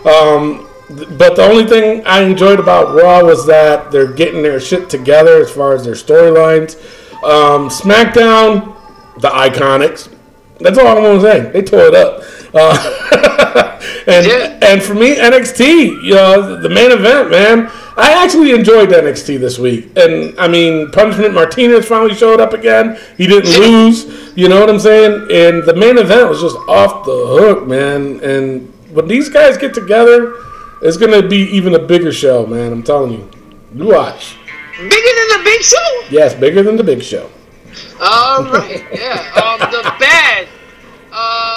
Speaker 1: um, but the only thing I enjoyed about Raw was that they're getting their shit together as far as their storylines. Um, SmackDown, the Iconics. That's all I'm gonna say. They tore it up. Uh, and
Speaker 2: Yeah.
Speaker 1: and for me, NXT, you know, the main event, man. I actually enjoyed NXT this week, and I mean, Punishment Martinez finally showed up again. He didn't lose, you know what I'm saying? And the main event was just off the hook, man. And when these guys get together, it's gonna be even a bigger show, man. I'm telling you. You watch.
Speaker 2: Bigger than the Big Show.
Speaker 1: Yes, bigger than the big show.
Speaker 2: All right. Yeah. Um, the bad. Um,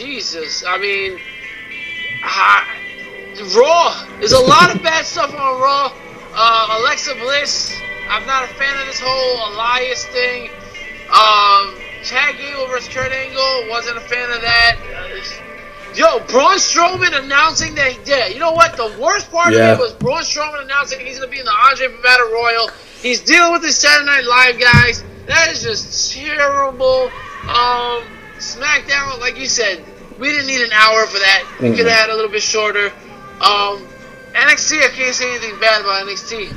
Speaker 2: Jesus. I mean, uh, Raw. There's a lot of bad stuff on Raw. Uh, Alexa Bliss. I'm not a fan of this whole Elias thing. Um, Chad Gable versus Kurt Angle. Wasn't a fan of that. Uh, Yo, Braun Strowman announcing that, yeah, you know what? The worst part
Speaker 1: Yeah.
Speaker 2: of it was Braun Strowman announcing he's going to be in the Andre Battle Royal. He's dealing with the Saturday Night Live guys. That is just terrible. Um, SmackDown, like you said, we didn't need an hour for that. We could have had a little bit shorter. Um, NXT, I can't say anything bad about NXT.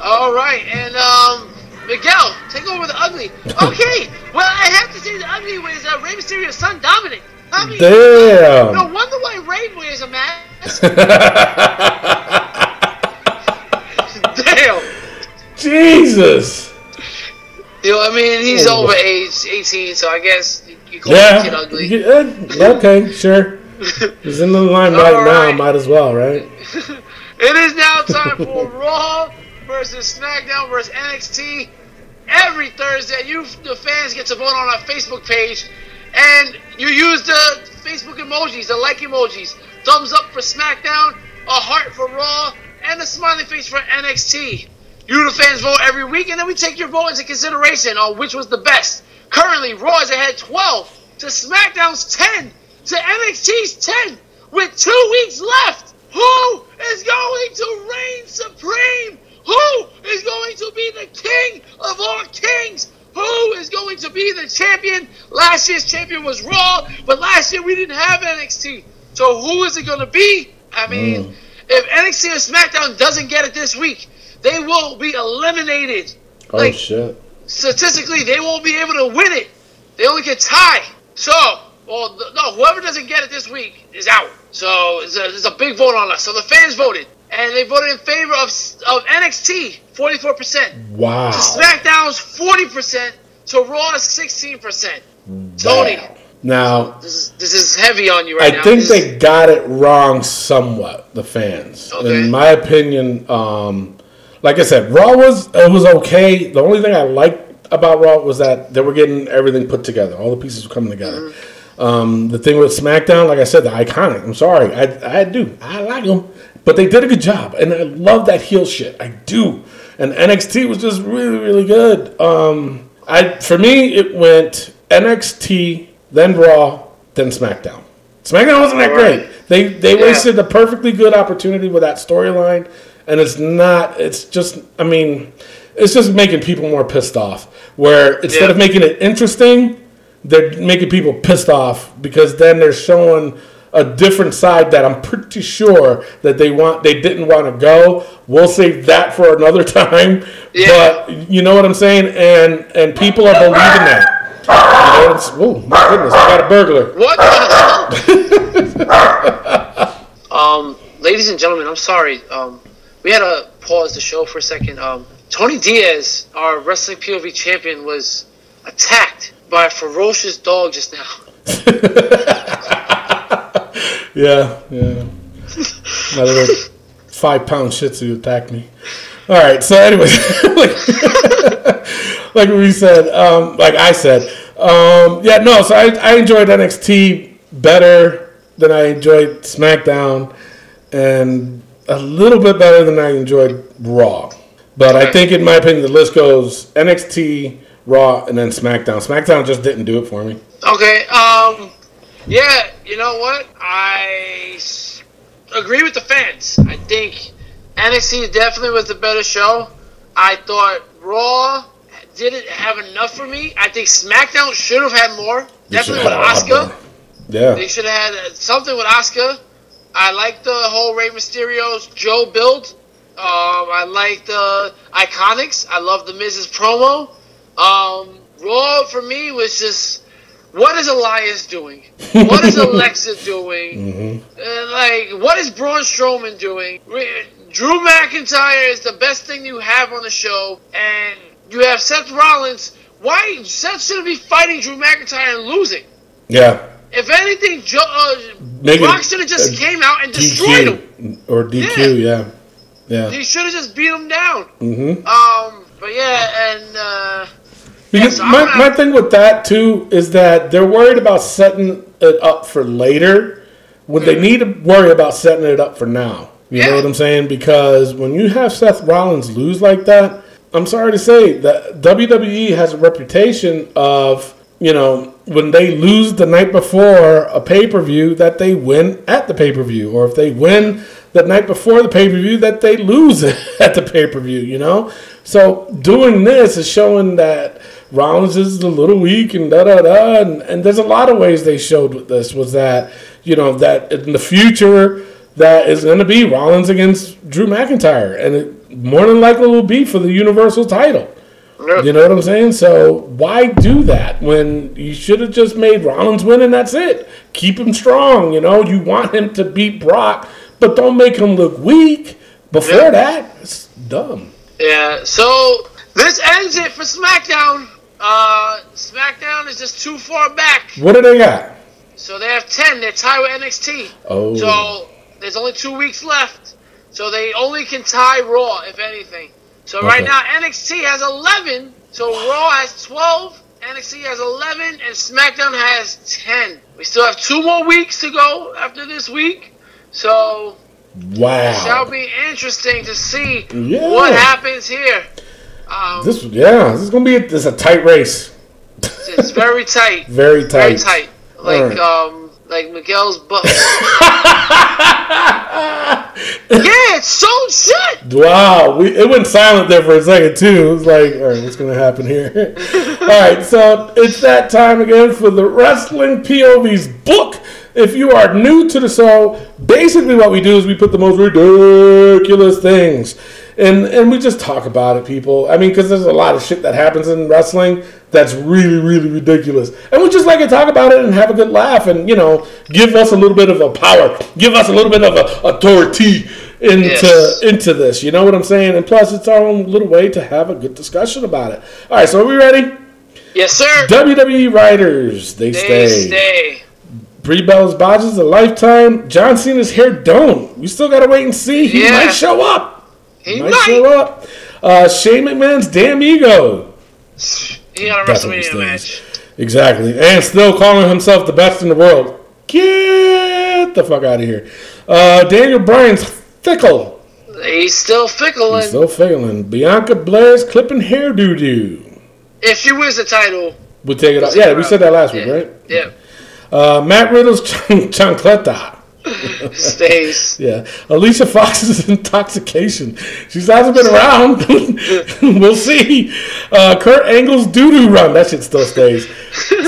Speaker 2: All right, and um, Miguel, take over the ugly. Okay, well, I have to say the ugly was uh, Rey Mysterio's son, Dominik. I mean,
Speaker 1: Damn.
Speaker 2: no wonder why Rey wears a mask. Damn.
Speaker 1: Jesus.
Speaker 2: You know, I mean, he's over age 18, so I guess you- you call
Speaker 1: Yeah.
Speaker 2: kid ugly.
Speaker 1: Yeah, uh, Okay, sure. He's in the limelight
Speaker 2: All
Speaker 1: now. Might as well, right?
Speaker 2: It is now time for Raw versus SmackDown versus NXT. Every Thursday, you the fans get to vote on our Facebook page, and you use the Facebook emojis, the like emojis. Thumbs up for SmackDown, a heart for Raw, and a smiley face for NXT. You the fans vote every week, and then we take your vote into consideration on which was the best. Currently, Raw is ahead 12 to SmackDown's 10 to NXT's 10 with two weeks left. Who is going to reign supreme? Who is going to be the king of all kings? Who is going to be the champion? Last year's champion was Raw, but last year we didn't have NXT. So who is it going to be? I mean,
Speaker 1: Mm.
Speaker 2: if NXT or SmackDown doesn't get it this week, they will be eliminated.
Speaker 1: Oh
Speaker 2: Like
Speaker 1: shit.
Speaker 2: statistically, they won't be able to win it. They only get tie. So, well, no, whoever doesn't get it this week is out. So it's a, it's a big vote on us. So the fans voted, and they voted in favor of of NXT, forty four percent.
Speaker 1: Wow.
Speaker 2: To SmackDown's forty percent. To Raw's sixteen percent. Tony,
Speaker 1: Now,
Speaker 2: this is this is heavy on you right now.
Speaker 1: I
Speaker 2: now.
Speaker 1: think
Speaker 2: This
Speaker 1: they
Speaker 2: is-
Speaker 1: got it wrong somewhat. The fans,
Speaker 2: Okay.
Speaker 1: in my opinion, um, like I said, Raw was it was okay. The only thing I liked about Raw was that they were getting everything put together. All the pieces were coming together.
Speaker 2: Mm-hmm.
Speaker 1: Um, the thing with SmackDown, like I said, the iconic. I'm sorry, I, I do, I like them, but they did a good job, and I love that heel shit. I do, and NXT was just really, really good. Um, I for me, it went NXT, then Raw, then SmackDown. SmackDown wasn't that great. They they
Speaker 2: Yeah.
Speaker 1: wasted a perfectly good opportunity with that storyline, and it's not. It's just. I mean, it's just making people more pissed off. Where instead
Speaker 2: Yeah.
Speaker 1: of making it interesting, they're making people pissed off because then they're showing a different side that I'm pretty sure that they want they didn't want to go. We'll save that for another time.
Speaker 2: Yeah.
Speaker 1: But you know what I'm saying? And and people are believing that. You know, it's, oh my goodness, I got a burglar.
Speaker 2: What the hell? um, ladies and gentlemen, I'm sorry. Um, we had to pause the show for a second. Um, Tony Diaz, our wrestling POV champion, was attacked by a ferocious dog just now.
Speaker 1: Yeah, yeah. Little five pound shih tzu attacked me. All right, so anyway, like, like we said, um, like I said, um, yeah, no. So I, I enjoyed NXT better than I enjoyed SmackDown, and a little bit better than I enjoyed Raw. But I think, in my opinion, the list goes NXT, Raw, and then SmackDown. SmackDown just didn't do it for me.
Speaker 2: Okay. Um. Yeah. You know what? I agree with the fans. I think NXT definitely was the better show. I thought Raw didn't have enough for me. I think SmackDown should have had more. Definitely with Oscar.
Speaker 1: Yeah.
Speaker 2: They should have had something with Asuka. I like the whole Rey Mysterio's Joe build. Um, I like the Iconics. I love the Miz's promo. Um, Raw for me was just what is Elias doing? What is Alexa doing? Uh, like what is Braun Strowman doing? Re- Drew McIntyre is the best thing you have on the show, and you have Seth Rollins. Why Seth shouldn't be fighting Drew McIntyre and losing?
Speaker 1: Yeah.
Speaker 2: If anything, Joe, uh, Brock should have just came out and destroyed him.
Speaker 1: Or DQ, yeah, yeah.
Speaker 2: He should have just beat him down.
Speaker 1: hmm
Speaker 2: Um, but yeah, and uh,
Speaker 1: Because
Speaker 2: Yes, I'm
Speaker 1: my, my thing with that too is that they're worried about setting it up for later when they need to worry about setting it up for now. You know what I'm saying? Because when you have Seth Rollins lose like that, I'm sorry to say that WWE has a reputation of you know when they lose the night before a pay per view that they win at the pay per view, or if they win the night before the pay per view that they lose at the pay per view. You know, so doing this is showing that Rollins is a little weak and da da da, and, and there's a lot of ways they showed with this was that you know that in the future that is going to be Rollins against Drew McIntyre, and it more than likely will be for the Universal title. You know what I'm saying? So why do that when you should have just made Rollins win and that's it? Keep him strong. You know, you want him to beat Brock, but don't make him look weak. Before that, it's dumb.
Speaker 2: yeah. So this ends it for SmackDown. Uh, SmackDown is just too far back.
Speaker 1: What do they got?
Speaker 2: So they have ten. They're tied with NXT.
Speaker 1: Oh,
Speaker 2: So there's only two weeks left. So they only can tie Raw, if anything. So
Speaker 1: Okay.
Speaker 2: right now NXT has 11. So Raw has 12. NXT has 11, and SmackDown has 10. We still have two more weeks to go after this week. So wow, it shall be interesting to see
Speaker 1: Yeah.
Speaker 2: what happens here. Um,
Speaker 1: This, yeah, this is gonna be a, this is a tight race.
Speaker 2: it's very tight.
Speaker 1: Very tight.
Speaker 2: Very tight. Like
Speaker 1: Alright.
Speaker 2: um, like Miguel's butt. yeah, it's so shit.
Speaker 1: Wow, we, it went silent there for a second too. It was like, all right, what's going to happen here? all right, so it's that time again for the Wrestling POV's book if you are new to the show, basically what we do is we put the most ridiculous things. And, and we just talk about it, people. I mean, because there's a lot of shit that happens in wrestling that's really, really ridiculous. And we just like to talk about it and have a good laugh and, you know, give us a little bit of a power, give us a little bit of a a authority into
Speaker 2: Yes.
Speaker 1: into this. You know what I'm saying? And plus, it's our own little way to have a good discussion about it. All right, so are we ready?
Speaker 2: Yes, sir.
Speaker 1: WWE writers, they, stay.
Speaker 2: They
Speaker 1: stay.
Speaker 2: stay.
Speaker 1: Brie Bella's Bodges, a lifetime. John Cena's hair don't. We still gotta wait and see. He
Speaker 2: Yeah.
Speaker 1: might show up.
Speaker 2: He
Speaker 1: might,
Speaker 2: might.
Speaker 1: show up. Uh, Shane McMahon's damn ego.
Speaker 2: He got a WrestleMania match.
Speaker 1: Exactly. And still calling himself the best in the world. Get the fuck out of here. Uh, Daniel Bryan's fickle.
Speaker 2: He's still fickle,
Speaker 1: He's still failing. Bianca Belair's clipping hair doo doo.
Speaker 2: if she wins the title,
Speaker 1: We'll take it off. Yeah, we said that last week, right?
Speaker 2: yeah,
Speaker 1: Uh, Matt Riddle's ch- chancleta.
Speaker 2: Stays.
Speaker 1: Yeah. Alicia Fox's intoxication. She hasn't been around. we'll see. Uh, Kurt Angle's doo doo run. That shit still stays.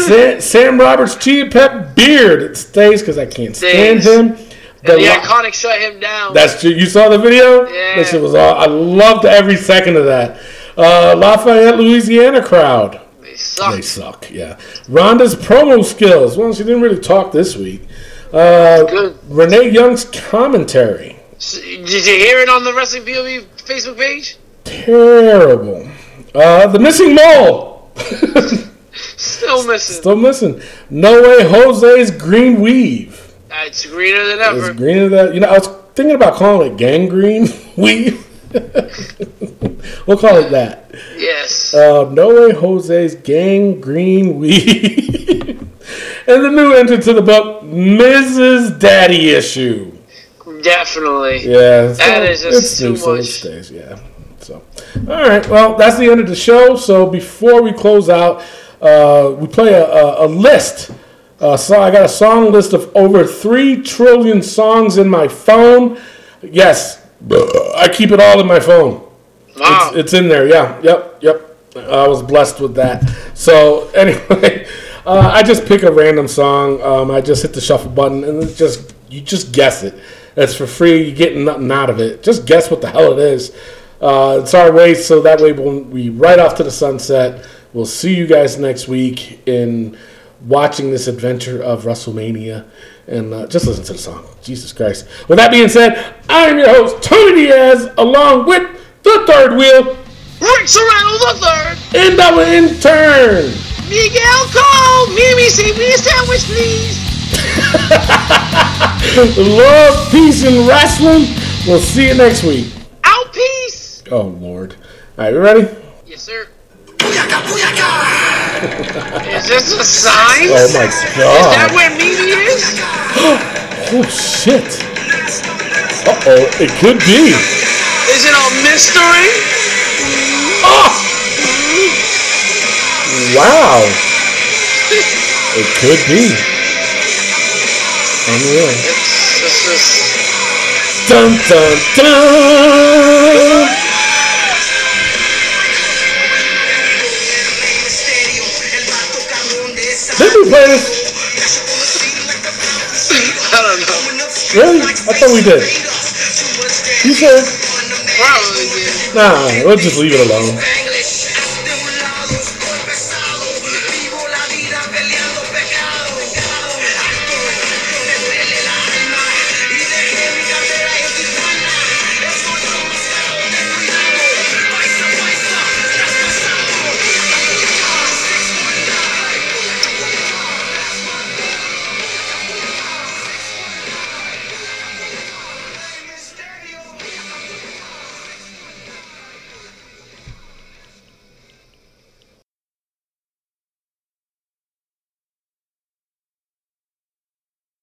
Speaker 1: Sam, Sam Roberts' Chia Pet beard. It stays because I can't stand
Speaker 2: Stays.
Speaker 1: him. The
Speaker 2: And the
Speaker 1: lo-
Speaker 2: iconic shut him down.
Speaker 1: That's true. You saw the video?
Speaker 2: Yeah.
Speaker 1: That shit was all. I loved every second of that. Uh, Lafayette, Louisiana crowd.
Speaker 2: they suck.
Speaker 1: They suck, yeah. Ronda's promo skills. Well, she didn't really talk this week. Uh, Renee Young's commentary.
Speaker 2: Did you hear it on the Wrestling POV Facebook page?
Speaker 1: Terrible. Uh, the missing mole.
Speaker 2: Still missing.
Speaker 1: Still missing. No way Jose's green weave.
Speaker 2: It's greener than ever.
Speaker 1: It's greener than you know. I was thinking about calling it gangrene weave. we'll call it that.
Speaker 2: Yes.
Speaker 1: Uh, no way Jose's gangrene weave. and the new entrant to the book, Mrs. Daddy Issue.
Speaker 2: Definitely.
Speaker 1: Yeah,
Speaker 2: That is just too much.
Speaker 1: stays, yeah. So, all right. Well, that's the end of the show. So before we close out, uh, we play a, a, a list. Uh, so I got a song list of over three trillion songs in my phone. Yes, I keep it all in my phone.
Speaker 2: Wow.
Speaker 1: It's, it's in there. Yeah. Yep. Yep. I was blessed with that. So anyway, uh, I just pick a random song. Um, I just hit the shuffle button, and it's just you just guess it. It's for free. You get nothing out of it. Just guess what the hell it is. Uh, it's our way, so that way when we right off to the sunset. We'll see you guys next week in watching this adventure of WrestleMania. And uh, just listen to the song. Jesus Christ. With that being said, I am your host, Tony Diaz, along with the third wheel
Speaker 2: Rick Serrano the third.
Speaker 1: and our intern.
Speaker 2: Miguel Cole. Mimi, save me a sandwich, please.
Speaker 1: Love, peace, and wrestling. We'll see you next week.
Speaker 2: Out, peace.
Speaker 1: Oh, Lord. All right, you ready?
Speaker 2: Yes, sir. Is this a sign?
Speaker 1: Oh, my God.
Speaker 2: Is that where Mimi is?
Speaker 1: Oh, shit. Uh-oh, it could be.
Speaker 2: Is it a mystery?
Speaker 1: Oh! Wow. It could be. Unreal.
Speaker 2: It's this is
Speaker 1: Dun, dun, dun. Did we play this?
Speaker 2: I don't know.
Speaker 1: Really? I thought we did. You said?
Speaker 2: Probably did.
Speaker 1: Nah, we'll just leave it alone.